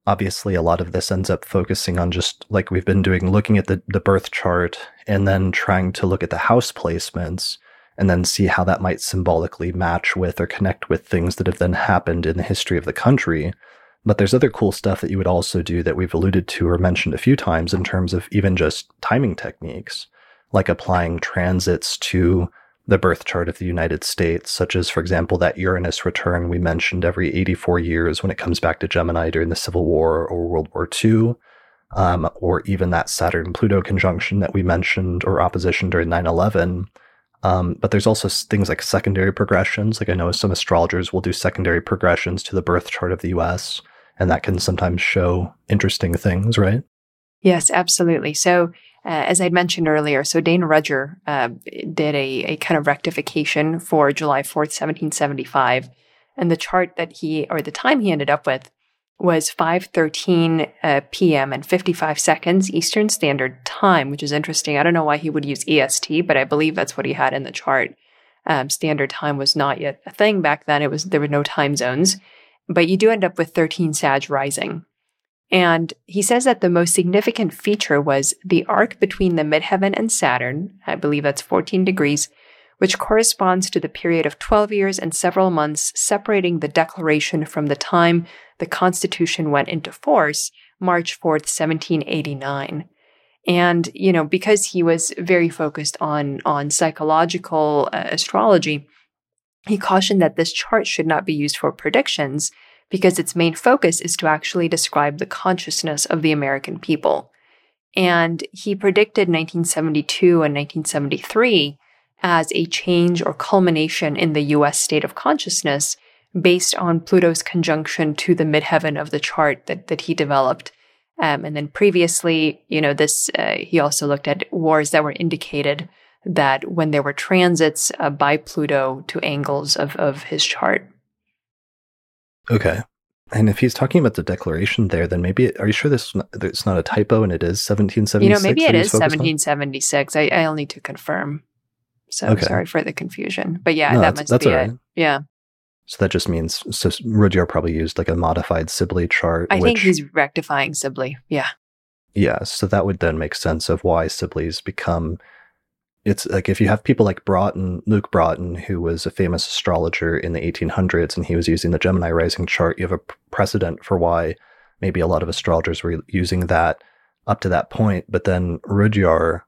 Obviously, a lot of this ends up focusing on just like we've been doing, looking at the, the birth chart and then trying to look at the house placements and then see how that might symbolically match with or connect with things that have then happened in the history of the country. But there's other cool stuff that you would also do that we've alluded to or mentioned a few times in terms of even just timing techniques, like applying transits to the birth chart of the United States, such as, for example, that Uranus return we mentioned every 84 years when it comes back to Gemini during the Civil War or World War II, um, or even that Saturn Pluto conjunction that we mentioned or opposition during 9 11 um, but there's also things like secondary progressions. Like I know some astrologers will do secondary progressions to the birth chart of the US, and that can sometimes show interesting things, right? Yes, absolutely. So, uh, as I'd mentioned earlier, so Dane Rudhyar uh, did a, a kind of rectification for July 4th, 1775. And the chart that he, or the time he ended up with, was 5:13 uh, p.m. and 55 seconds Eastern Standard Time, which is interesting. I don't know why he would use EST, but I believe that's what he had in the chart. Um, standard time was not yet a thing back then. It was there were no time zones, but you do end up with 13 Sag rising. And he says that the most significant feature was the arc between the midheaven and Saturn. I believe that's 14 degrees which corresponds to the period of 12 years and several months separating the declaration from the time the Constitution went into force, March 4th, 1789. And, you know, because he was very focused on, on psychological uh, astrology, he cautioned that this chart should not be used for predictions because its main focus is to actually describe the consciousness of the American people. And he predicted 1972 and 1973 as a change or culmination in the US state of consciousness based on Pluto's conjunction to the midheaven of the chart that, that he developed. Um, and then previously, you know, this, uh, he also looked at wars that were indicated that when there were transits uh, by Pluto to angles of, of his chart. Okay. And if he's talking about the declaration there, then maybe are you sure this it's not a typo and it is 1776? You know, maybe it is 1776. I, I'll need to confirm. So okay. sorry for the confusion. But yeah, no, that must be right. it. Yeah. So that just means so Rudhyar probably used like a modified Sibly chart. I which, think he's rectifying Sibly. Yeah. Yeah. So that would then make sense of why Sibly's become. It's like if you have people like Broughton, Luke Broughton, who was a famous astrologer in the 1800s, and he was using the Gemini rising chart, you have a precedent for why maybe a lot of astrologers were using that up to that point. But then Rudhyar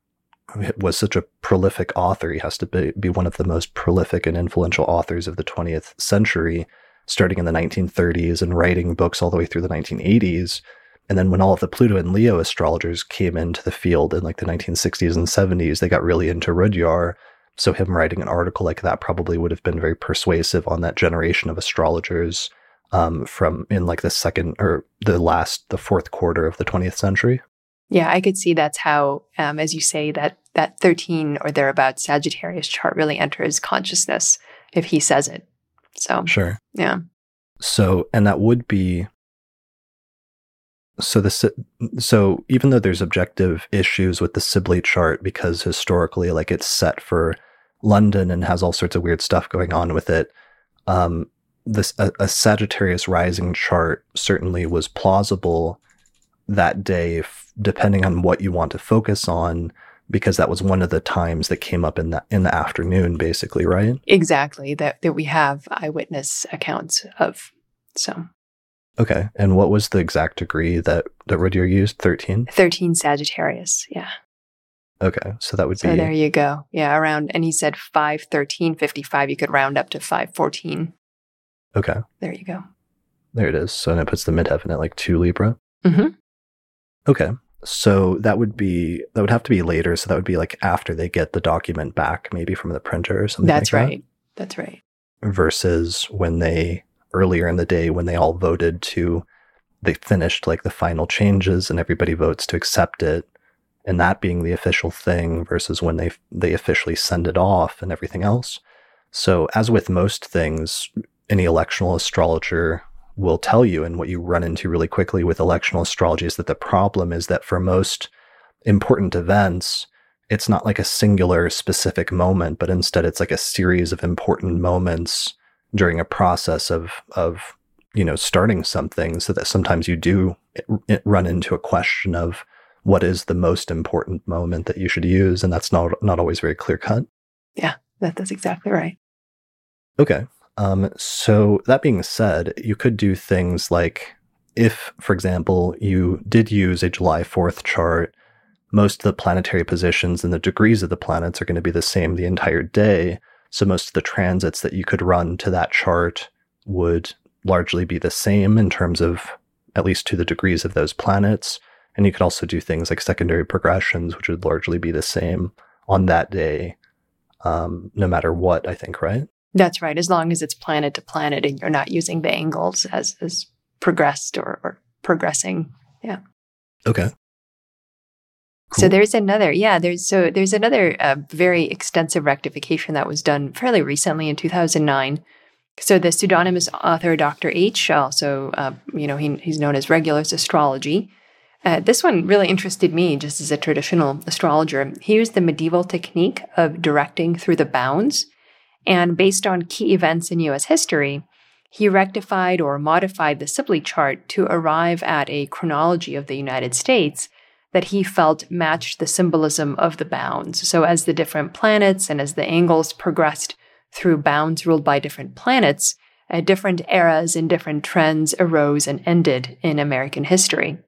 was such a prolific author. He has to be, be one of the most prolific and influential authors of the 20th century, starting in the 1930s and writing books all the way through the 1980s. And then when all of the Pluto and Leo astrologers came into the field in like the 1960s and 70s, they got really into Rudhyar. So him writing an article like that probably would have been very persuasive on that generation of astrologers um, from in like the second or the last, the fourth quarter of the 20th century. Yeah, I could see that's how, um, as you say, that that 13 or thereabouts Sagittarius chart really enters consciousness if he says it. So, sure. Yeah. So, and that would be so the so even though there's objective issues with the Sibly chart because historically like it's set for London and has all sorts of weird stuff going on with it um this a, a Sagittarius rising chart certainly was plausible that day depending on what you want to focus on because that was one of the times that came up in the in the afternoon basically right? Exactly that that we have eyewitness accounts of so okay and what was the exact degree that that Rudhyar used 13 13 sagittarius yeah okay so that would so be there you go yeah around and he said 5 13 55 you could round up to 5 14 okay there you go there it is so and it puts the midheaven at like 2 libra mm-hmm. okay so that would be that would have to be later. So that would be like after they get the document back, maybe from the printer or something. That's like right. That. That's right. Versus when they earlier in the day when they all voted to they finished like the final changes and everybody votes to accept it. and that being the official thing versus when they they officially send it off and everything else. So as with most things, any electional astrologer will tell you and what you run into really quickly with electional astrology is that the problem is that for most important events, it's not like a singular specific moment, but instead it's like a series of important moments during a process of of you know starting something so that sometimes you do run into a question of what is the most important moment that you should use and that's not not always very clear cut yeah that, that's exactly right. Okay um, so that being said you could do things like if for example you did use a july 4th chart most of the planetary positions and the degrees of the planets are going to be the same the entire day so most of the transits that you could run to that chart would largely be the same in terms of at least to the degrees of those planets. And you could also do things like secondary progressions, which would largely be the same on that day, um, no matter what, I think, right? That's right. As long as it's planet to planet and you're not using the angles as, as progressed or, or progressing. Yeah. Okay. Cool. So there's another, yeah, there's so there's another uh, very extensive rectification that was done fairly recently in 2009. So the pseudonymous author Dr. H, also, uh, you know, he, he's known as Regulus Astrology. Uh, this one really interested me just as a traditional astrologer. He used the medieval technique of directing through the bounds, and based on key events in U.S. history, he rectified or modified the Sibly chart to arrive at a chronology of the United States that he felt matched the symbolism of the bounds. So, as the different planets and as the angles progressed through bounds ruled by different planets, uh, different eras and different trends arose and ended in American history.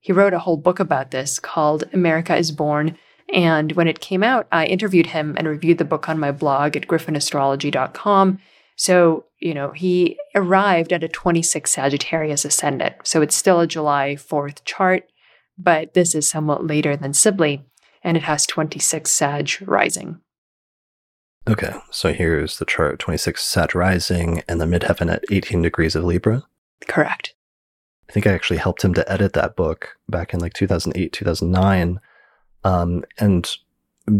He wrote a whole book about this called America is Born. And when it came out, I interviewed him and reviewed the book on my blog at gryphonastrology.com. So, you know, he arrived at a 26 Sagittarius ascendant. So it's still a July 4th chart but this is somewhat later than Sibly, and it has 26 Sag rising. Okay, so here's the chart 26 Sag rising and the midheaven at 18 degrees of Libra. Correct. I think I actually helped him to edit that book back in like 2008, 2009. Um, and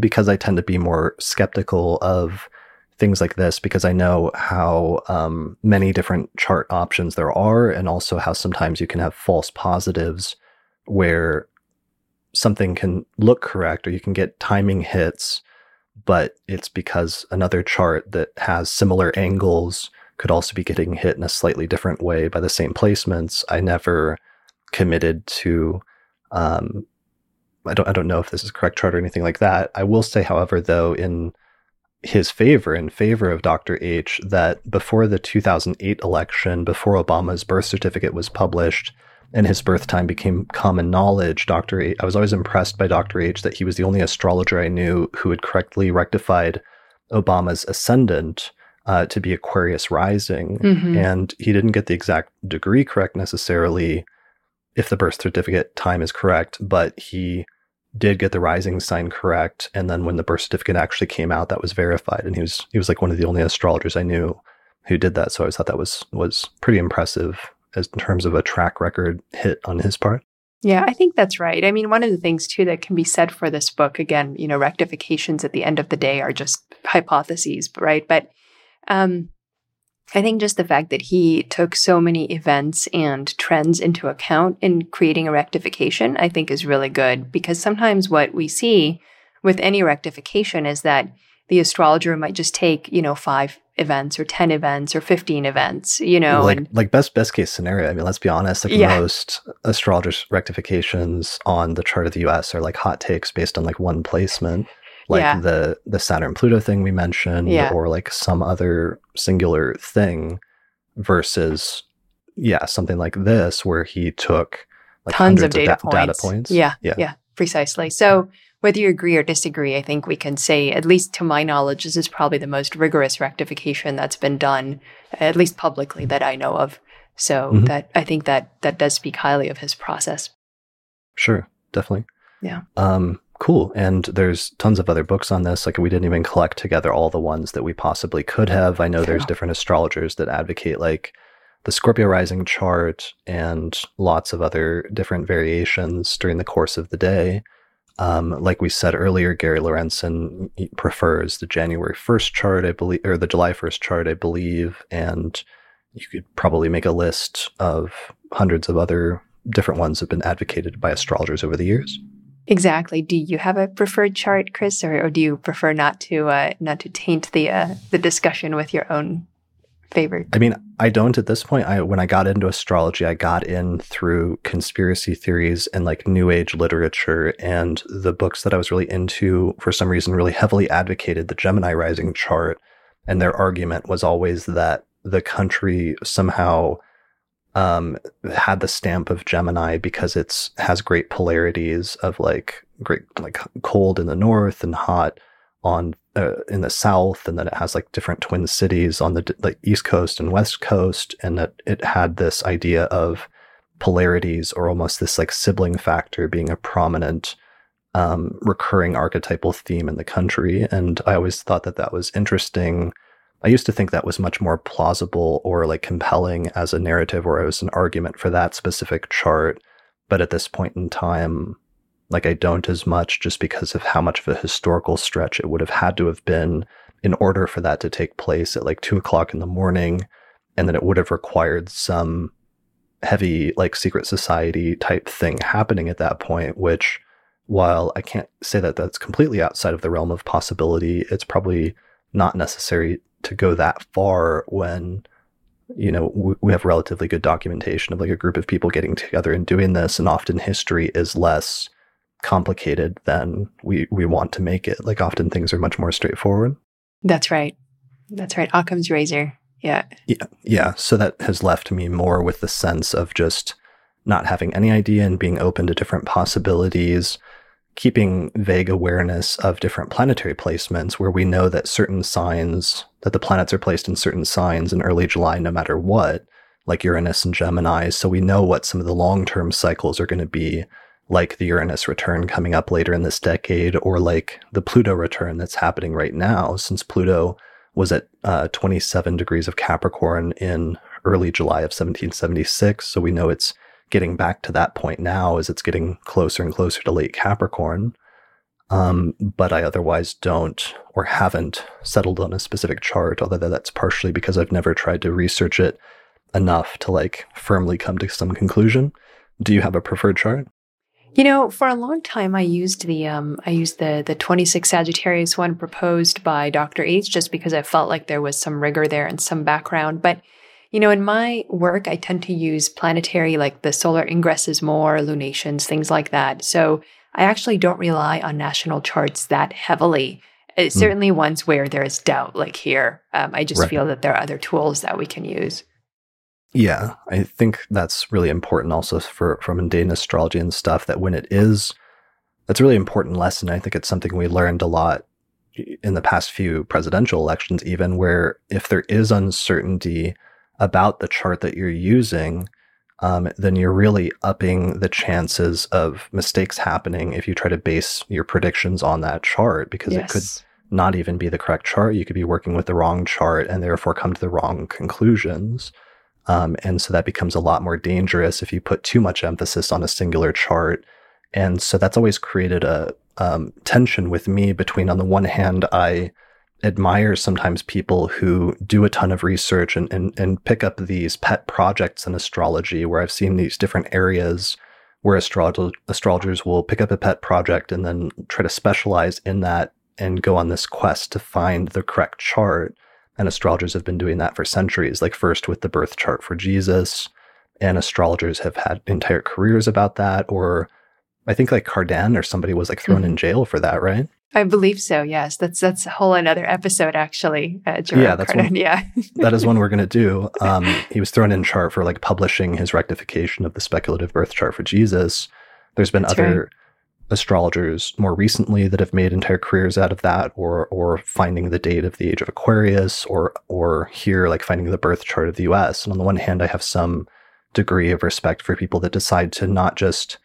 because I tend to be more skeptical of things like this, because I know how um, many different chart options there are, and also how sometimes you can have false positives where something can look correct or you can get timing hits, but it's because another chart that has similar angles could also be getting hit in a slightly different way by the same placements. I never committed to um, I don't I don't know if this is correct chart or anything like that. I will say, however, though, in his favor, in favor of Dr. H, that before the 2008 election, before Obama's birth certificate was published, and his birth time became common knowledge, Dr. H, I was always impressed by Dr. H that he was the only astrologer I knew who had correctly rectified Obama's ascendant uh, to be Aquarius rising. Mm-hmm. And he didn't get the exact degree correct necessarily if the birth certificate time is correct, but he did get the rising sign correct. And then when the birth certificate actually came out, that was verified. And he was he was like one of the only astrologers I knew who did that. So I always thought that was was pretty impressive as in terms of a track record hit on his part. Yeah, I think that's right. I mean, one of the things too that can be said for this book, again, you know, rectifications at the end of the day are just hypotheses, right? But um, I think just the fact that he took so many events and trends into account in creating a rectification, I think is really good because sometimes what we see with any rectification is that the astrologer might just take, you know, five events or 10 events or 15 events, you know. Like, and, like best best case scenario. I mean, let's be honest, like yeah. most astrologers rectifications on the chart of the US are like hot takes based on like one placement. Like yeah. the the Saturn Pluto thing we mentioned, yeah. or like some other singular thing versus yeah, something like this where he took like tons of data, of da- points. data points. Yeah, yeah. Yeah. Precisely. So whether you agree or disagree, I think we can say, at least to my knowledge, this is probably the most rigorous rectification that's been done, at least publicly that I know of. So mm-hmm. that I think that that does speak highly of his process. Sure, definitely. Yeah. Um, cool. And there's tons of other books on this. Like we didn't even collect together all the ones that we possibly could have. I know there's different astrologers that advocate like the Scorpio rising chart and lots of other different variations during the course of the day. Um, like we said earlier, Gary Lorentzen prefers the January 1st chart, I believe, or the July 1st chart, I believe. And you could probably make a list of hundreds of other different ones that have been advocated by astrologers over the years. Exactly. Do you have a preferred chart, Chris, or, or do you prefer not to uh, not to taint the uh, the discussion with your own favorite? I mean, I don't at this point. I when I got into astrology, I got in through conspiracy theories and like new age literature and the books that I was really into for some reason really heavily advocated the Gemini rising chart and their argument was always that the country somehow um, had the stamp of Gemini because it's has great polarities of like great like cold in the north and hot on uh, in the south, and then it has like different twin cities on the like east coast and west coast, and that it had this idea of polarities or almost this like sibling factor being a prominent um, recurring archetypal theme in the country, and I always thought that that was interesting I used to think that was much more plausible or like compelling as a narrative or as an argument for that specific chart. But at this point in time, like I don't as much just because of how much of a historical stretch it would have had to have been in order for that to take place at like two o'clock in the morning. And then it would have required some heavy, like secret society type thing happening at that point, which while I can't say that that's completely outside of the realm of possibility, it's probably not necessary to go that far when you know we have relatively good documentation of like a group of people getting together and doing this and often history is less complicated than we we want to make it. Like often things are much more straightforward. That's right. That's right. Occam's razor. Yeah. Yeah. Yeah. So that has left me more with the sense of just not having any idea and being open to different possibilities keeping vague awareness of different planetary placements where we know that certain signs that the planets are placed in certain signs in early July no matter what like Uranus and Gemini. So we know what some of the long-term cycles are going to be like the Uranus return coming up later in this decade or like the Pluto return that's happening right now since Pluto was at uh, 27 degrees of Capricorn in early July of 1776 so we know it's getting back to that point now as it's getting closer and closer to late Capricorn. Um, but I otherwise don't or haven't settled on a specific chart, although that's partially because I've never tried to research it enough to like firmly come to some conclusion. Do you have a preferred chart? You know, for a long time, I used the um, I used the the 26 Sagittarius one proposed by Dr. H just because I felt like there was some rigor there and some background. But you know, in my work, I tend to use planetary, like the solar ingresses more, lunations, things like that. So I actually don't rely on national charts that heavily. Uh, mm. Certainly ones where there is doubt, like here. Um, I just right. feel that there are other tools that we can use. Yeah, I think that's really important also for from mundane astrology and stuff that when it is, that's a really important lesson. I think it's something we learned a lot in the past few presidential elections, even where if there is uncertainty, about the chart that you're using, um, then you're really upping the chances of mistakes happening if you try to base your predictions on that chart because yes. it could not even be the correct chart. You could be working with the wrong chart and therefore come to the wrong conclusions. Um, and so that becomes a lot more dangerous if you put too much emphasis on a singular chart. And so that's always created a um, tension with me between, on the one hand, I admire sometimes people who do a ton of research and, and, and pick up these pet projects in astrology where I've seen these different areas where astrolog- astrologers will pick up a pet project and then try to specialize in that and go on this quest to find the correct chart. And astrologers have been doing that for centuries, like first with the birth chart for Jesus. And astrologers have had entire careers about that. Or I think like Cardan or somebody was like thrown mm-hmm. in jail for that, right? I believe so. Yes, that's that's a whole another episode actually. Uh, yeah, that's one, yeah. [LAUGHS] that is one we're going to do. [LAUGHS] Um, he was thrown in chart for like publishing his rectification of the speculative birth chart for Jesus. There's been that's other right. Astrologers more recently that have made entire careers out of that, or or finding the date of the age of Aquarius, or or here like finding the birth chart of the U.S. And on the one hand, I have some degree of respect for people that decide to not just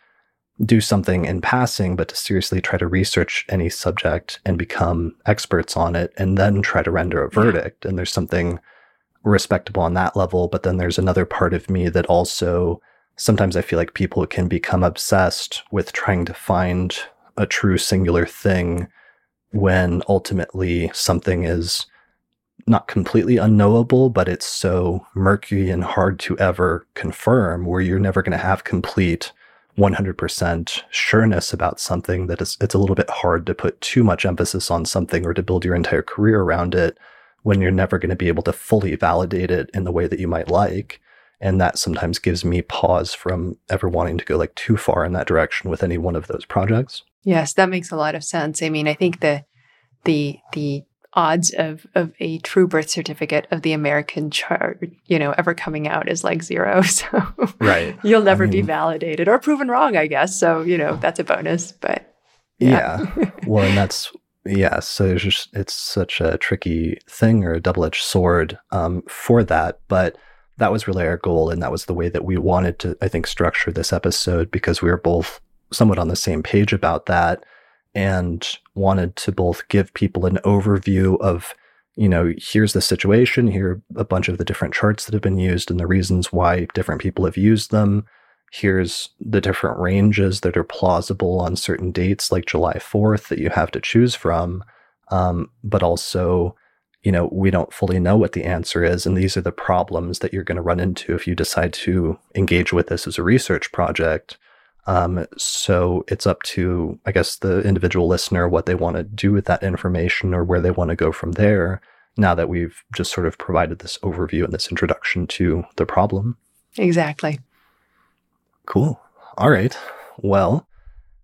do something in passing, but to seriously try to research any subject and become experts on it and then try to render a verdict. And there's something respectable on that level. But then there's another part of me that also sometimes I feel like people can become obsessed with trying to find a true singular thing when ultimately something is not completely unknowable, but it's so murky and hard to ever confirm where you're never going to have complete 100% sureness about something that it's, it's a little bit hard to put too much emphasis on something or to build your entire career around it when you're never going to be able to fully validate it in the way that you might like. And that sometimes gives me pause from ever wanting to go like too far in that direction with any one of those projects. Yes, that makes a lot of sense. I mean, I think the the the odds of of a true birth certificate of the American chart, you know, ever coming out is like zero. [LAUGHS] So right, you'll never I mean, be validated or proven wrong, I guess. So you know, that's a bonus. But yeah, yeah. well, and that's yeah. So it's just it's such a tricky thing or a double edged sword um, for that, but. That was really our goal, and that was the way that we wanted to, I think, structure this episode because we were both somewhat on the same page about that and wanted to both give people an overview of you know here's the situation here are a bunch of the different charts that have been used and the reasons why different people have used them. Here's the different ranges that are plausible on certain dates like july 4th that you have to choose from. Um, but also you know we don't fully know what the answer is and these are the problems that you're going to run into if you decide to engage with this as a research project um, so it's up to, I guess, the individual listener what they want to do with that information or where they want to go from there. Now that we've just sort of provided this overview and this introduction to the problem. Exactly. Cool. All right. Well,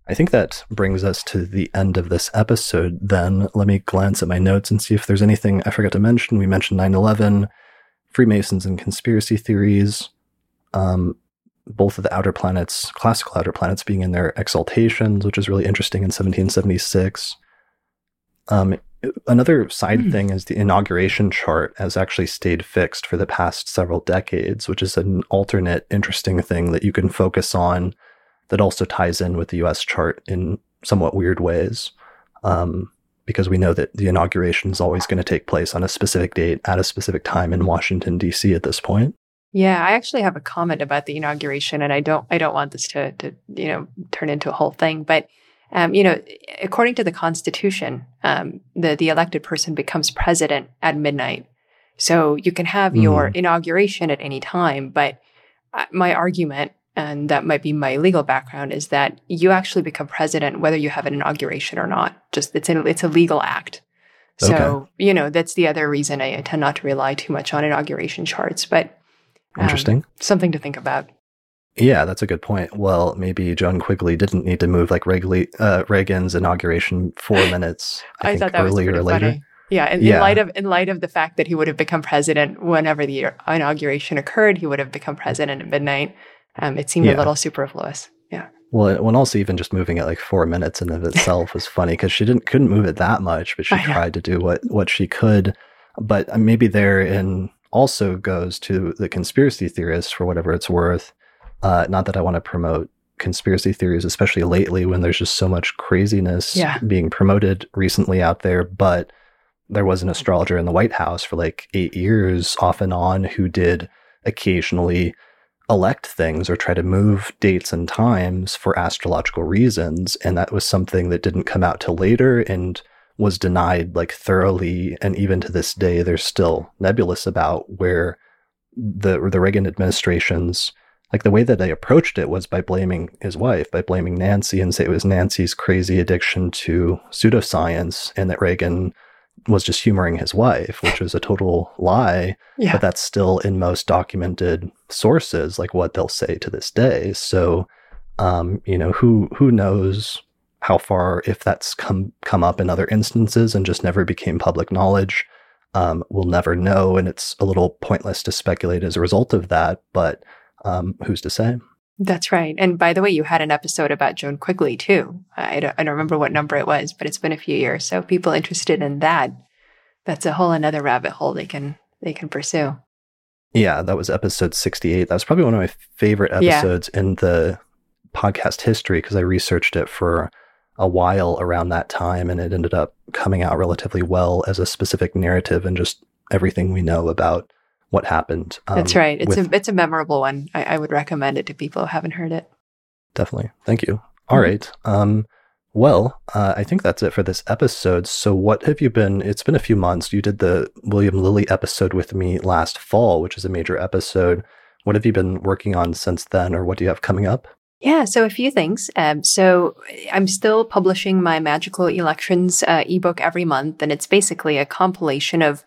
I think that brings us to the end of this episode. Then let me glance at my notes and see if there's anything I forgot to mention. We mentioned 9 11, Freemasons and conspiracy theories. Um, both of the outer planets, classical outer planets, being in their exaltations, which is really interesting in 1776. Um, another side mm. thing is the inauguration chart has actually stayed fixed for the past several decades, which is an alternate interesting thing that you can focus on that also ties in with the US chart in somewhat weird ways. Um, because we know that the inauguration is always going to take place on a specific date at a specific time in Washington, D.C. at this point. Yeah, I actually have a comment about the inauguration, and I don't I don't want this to to you know turn into a whole thing, but um, you know, according to the Constitution, um, the the elected person becomes president at midnight. So you can have mm. your inauguration at any time, but uh, my argument, and that might be my legal background, is that you actually become president whether you have an inauguration or not. Just it's a, it's a legal act. So okay. you know that's the other reason I tend not to rely too much on inauguration charts, but Interesting. Um, something to think about. Yeah, that's a good point. Well, maybe Joan Quigley didn't need to move like uh, Reagan's inauguration four [LAUGHS] minutes. I, I thought that was pretty funny. Yeah, in, yeah. in light of in light of the fact that he would have become president whenever the inauguration occurred, he would have become president at midnight. Um, it seemed yeah. a little superfluous. Yeah. Well, when also even just moving it like four minutes in of itself was funny because she didn't couldn't move it that much, but she tried to do what what she could. But uh, maybe there in also goes to the conspiracy theorists for whatever it's worth. Uh, not that I want to promote conspiracy theories, especially lately when there's just so much craziness yeah. being promoted recently out there. But there was an astrologer in the White House for like eight years off and on who did occasionally elect things or try to move dates and times for astrological reasons. And that was something that didn't come out till later. And was denied like thoroughly and even to this day there's still nebulous about where the the Reagan administration's like the way that they approached it was by blaming his wife by blaming Nancy and say it was Nancy's crazy addiction to pseudoscience and that Reagan was just humoring his wife which was a total lie yeah. but that's still in most documented sources like what they'll say to this day so um, you know who who knows how far, if that's come come up in other instances and just never became public knowledge, um, we'll never know, and it's a little pointless to speculate as a result of that. But um, who's to say? That's right. And by the way, you had an episode about Joan Quigley too. I don't, I don't remember what number it was, but it's been a few years. So people interested in that, that's a whole another rabbit hole they can they can pursue. Yeah, that was episode 68. That was probably one of my favorite episodes yeah. in the podcast history because I researched it for a while around that time, and it ended up coming out relatively well as a specific narrative and just everything we know about what happened. Um, That's right. It's with, a it's a memorable one. I, I, would recommend it to people who haven't heard it. Definitely. Thank you. All mm-hmm. right. Um, Well, uh, I think that's it for this episode. So, what have you been? It's been a few months. You did the William Lilly episode with me last fall, which is a major episode. What have you been working on since then, or what do you have coming up? Yeah, so a few things. Um, so I'm still publishing my Magical Elections uh, ebook every month, and it's basically a compilation of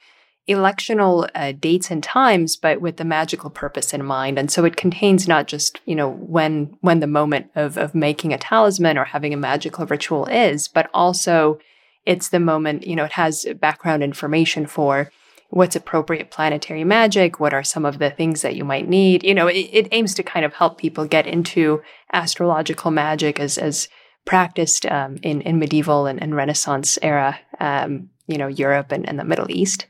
electional uh, dates and times, but with the magical purpose in mind. And so it contains not just you know when when the moment of of making a talisman or having a magical ritual is, but also it's the moment you know it has background information for what's appropriate planetary magic, what are some of the things that you might need. You know, it, it aims to kind of help people get into astrological magic as as practiced um, in in medieval and, and Renaissance era, um, you know, Europe and, and the Middle East.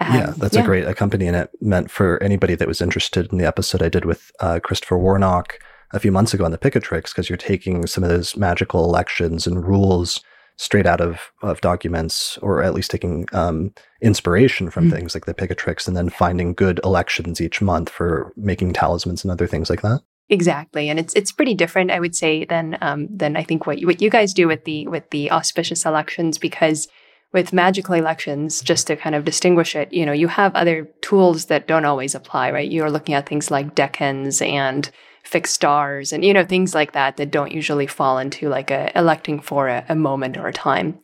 Um, yeah, that's yeah. a great accompaniment it meant for anybody that was interested in the episode I did with uh, Christopher Warnock a few months ago on the Picatrix, because you're taking some of those magical elections and rules straight out of, of documents, or at least taking um, inspiration from mm-hmm. things like the Picatrix, and then finding good elections each month for making talismans and other things like that. Exactly, and it's it's pretty different, I would say, than um, than I think what you, what you guys do with the with the auspicious elections because with magical elections, just to kind of distinguish it, you know, you have other tools that don't always apply, right? You're looking at things like decans and fixed stars and, you know, things like that that don't usually fall into like a electing for a, a moment or a time.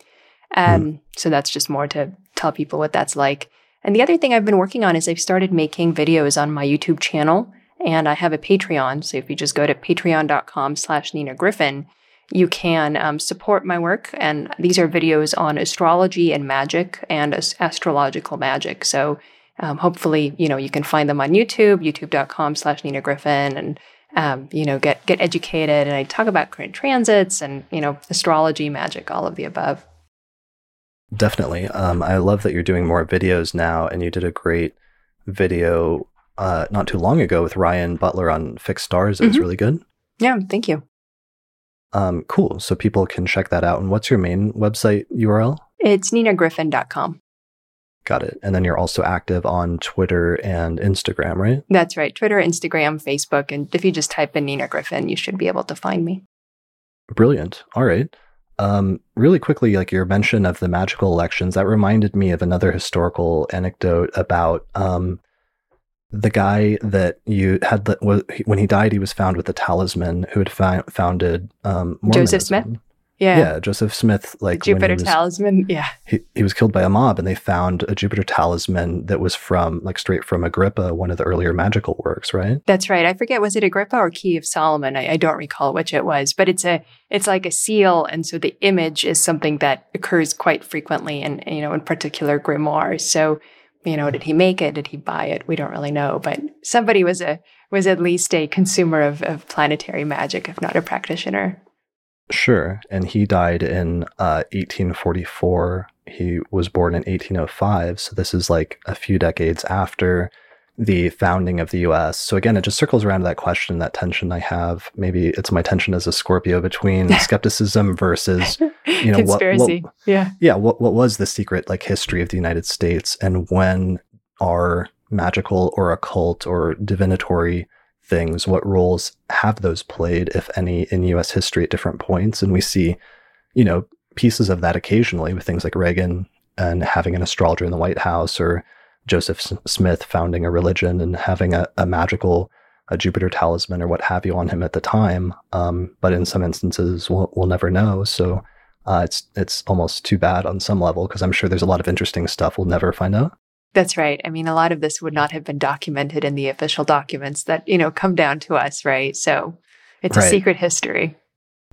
Um, mm. So that's just more to tell people what that's like. And the other thing I've been working on is I've started making videos on my YouTube channel and I have a Patreon. So if you just go to patreon.com slash Nina Gryphon, you can um, support my work. And these are videos on astrology and magic and astrological magic. So um, hopefully, you know, you can find them on YouTube, youtube.com slash Nina Gryphon and, um, you know, get, get educated. And I talk about current transits and, you know, astrology, magic, all of the above. Definitely. Um, I love that you're doing more videos now and you did a great video uh, not too long ago with Ryan Butler on fixed stars. It mm-hmm. was really good. Yeah, thank you. Um, cool. So people can check that out. And what's your main website URL? It's ninagryphon.com. Got it. And then you're also active on Twitter and Instagram, right? That's right. Twitter, Instagram, Facebook. And if you just type in Nina Gryphon, you should be able to find me. Brilliant. All right. Um, really quickly, like your mention of the magical elections, that reminded me of another historical anecdote about um, the guy that you had the, when he died, he was found with the talisman who had fi- founded um, Joseph Smith. Yeah, yeah, Joseph Smith, like the Jupiter was, talisman. [LAUGHS] Yeah, he, he was killed by a mob, and they found a Jupiter talisman that was from like straight from Agrippa, one of the earlier magical works, right? That's right. I forget was it Agrippa or Key of Solomon? I, I don't recall which it was, but it's a it's like a seal, and so the image is something that occurs quite frequently, in you know in particular grimoires. So you know, did he make it? Did he buy it? We don't really know, but somebody was a was at least a consumer of, of planetary magic, if not a practitioner. Sure, and he died in uh, 1844. He was born in 1805, so this is like a few decades after the founding of the US. So again, it just circles around to that question, that tension I have. Maybe it's my tension as a Scorpio between [LAUGHS] skepticism versus, you know, Conspiracy. What, what, yeah. Yeah. What, what was the secret like history of the United States and when are magical or occult or divinatory things, what roles have those played, if any, in US history at different points? And we see, you know, pieces of that occasionally with things like Reagan and having an astrologer in the White House or Joseph Smith founding a religion and having a, a, magical a Jupiter talisman or what have you on him at the time. Um, but in some instances, we'll, we'll never know. So uh, it's it's almost too bad on some level because I'm sure there's a lot of interesting stuff we'll never find out. That's right. I mean, a lot of this would not have been documented in the official documents that you know come down to us, right? So it's right. a secret history.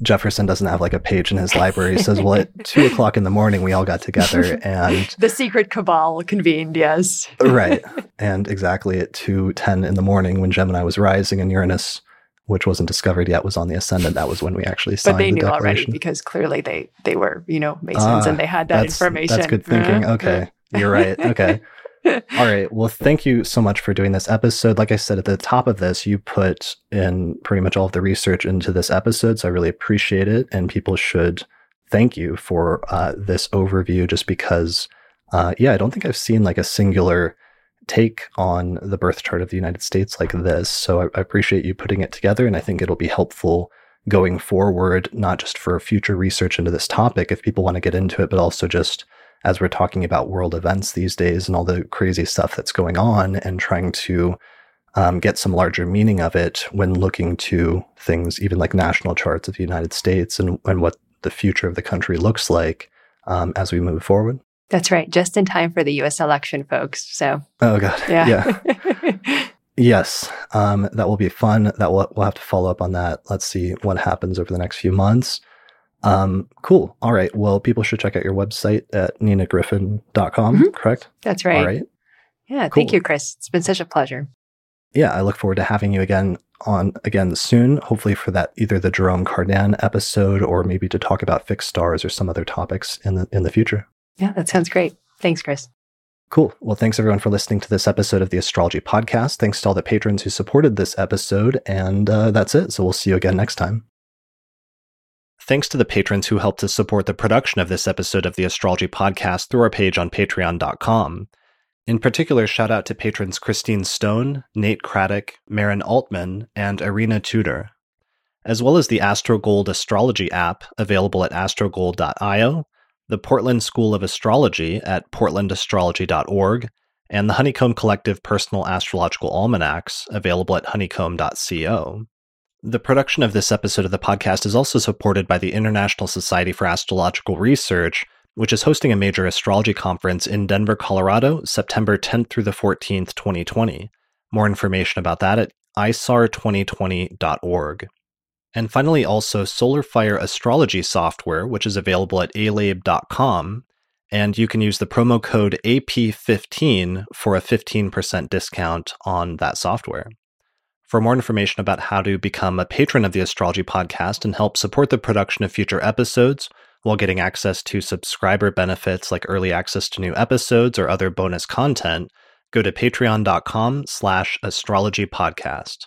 Jefferson doesn't have like a page in his library. He says, well, at [LAUGHS] two o'clock in the morning, we all got together and [LAUGHS] the secret cabal convened. Yes. [LAUGHS] right. And exactly at 2.10 in the morning when Gemini was rising and Uranus, which wasn't discovered yet, was on the ascendant. That was when we actually signed But they the knew declaration. already because clearly they, they were, you know, Masons and they had that that's, information. That's good thinking. Uh-huh. Okay. You're right. Okay. All right. Well, thank you so much for doing this episode. Like I said at the top of this, you put in pretty much all of the research into this episode. So I really appreciate it. And people should thank you for uh, this overview just because, uh, yeah, I don't think I've seen like a singular take on the birth chart of the United States like this. So I, I appreciate you putting it together. And I think it'll be helpful going forward, not just for future research into this topic, if people want to get into it, but also just as we're talking about world events these days and all the crazy stuff that's going on and trying to um, get some larger meaning of it when looking to things, even like national charts of the United States and, and what the future of the country looks like um, as we move forward. That's right. Just in time for the US election, folks. So, oh, God. [LAUGHS] Yeah. yeah. yes. Um, that will be fun. That will, we'll have to follow up on that. Let's see what happens over the next few months. Um, cool. All right. Well, people should check out your website at ninagryphon.com, mm-hmm. correct? That's right. All right. Yeah. Cool. Thank you, Chris. It's been such a pleasure. Yeah. I look forward to having you again on again soon, hopefully for that either the Jerome Cardan episode or maybe to talk about fixed stars or some other topics in the in the future. Yeah, that sounds great. Thanks, Chris. Cool. Well, thanks everyone for listening to this episode of the Astrology Podcast. Thanks to all the patrons who supported this episode. And uh, that's it. So we'll see you again next time. Thanks to the patrons who helped to support the production of this episode of the Astrology Podcast through our page on patreon.com. In particular, shout out to patrons Christine Stone, Nate Craddock, Maren Altman, and Irina Tudor, as well as the AstroGold Astrology app available at astrogold.io, the Portland School of Astrology at portlandastrology.org, and the Honeycomb Collective Personal Astrological Almanacs available at honeycomb.co. The production of this episode of the podcast is also supported by the International Society for Astrological Research which is hosting a major astrology conference in Denver, Colorado, September 10th through the 14th, 2020. More information about that at isar2020.org. And finally, also SolarFire astrology software, which is available at alabe.com. And you can use the promo code AP15 for a 15% discount on that software. For more information about how to become a patron of the Astrology Podcast and help support the production of future episodes, while getting access to subscriber benefits like early access to new episodes or other bonus content, go to patreon.com slash astrology podcast.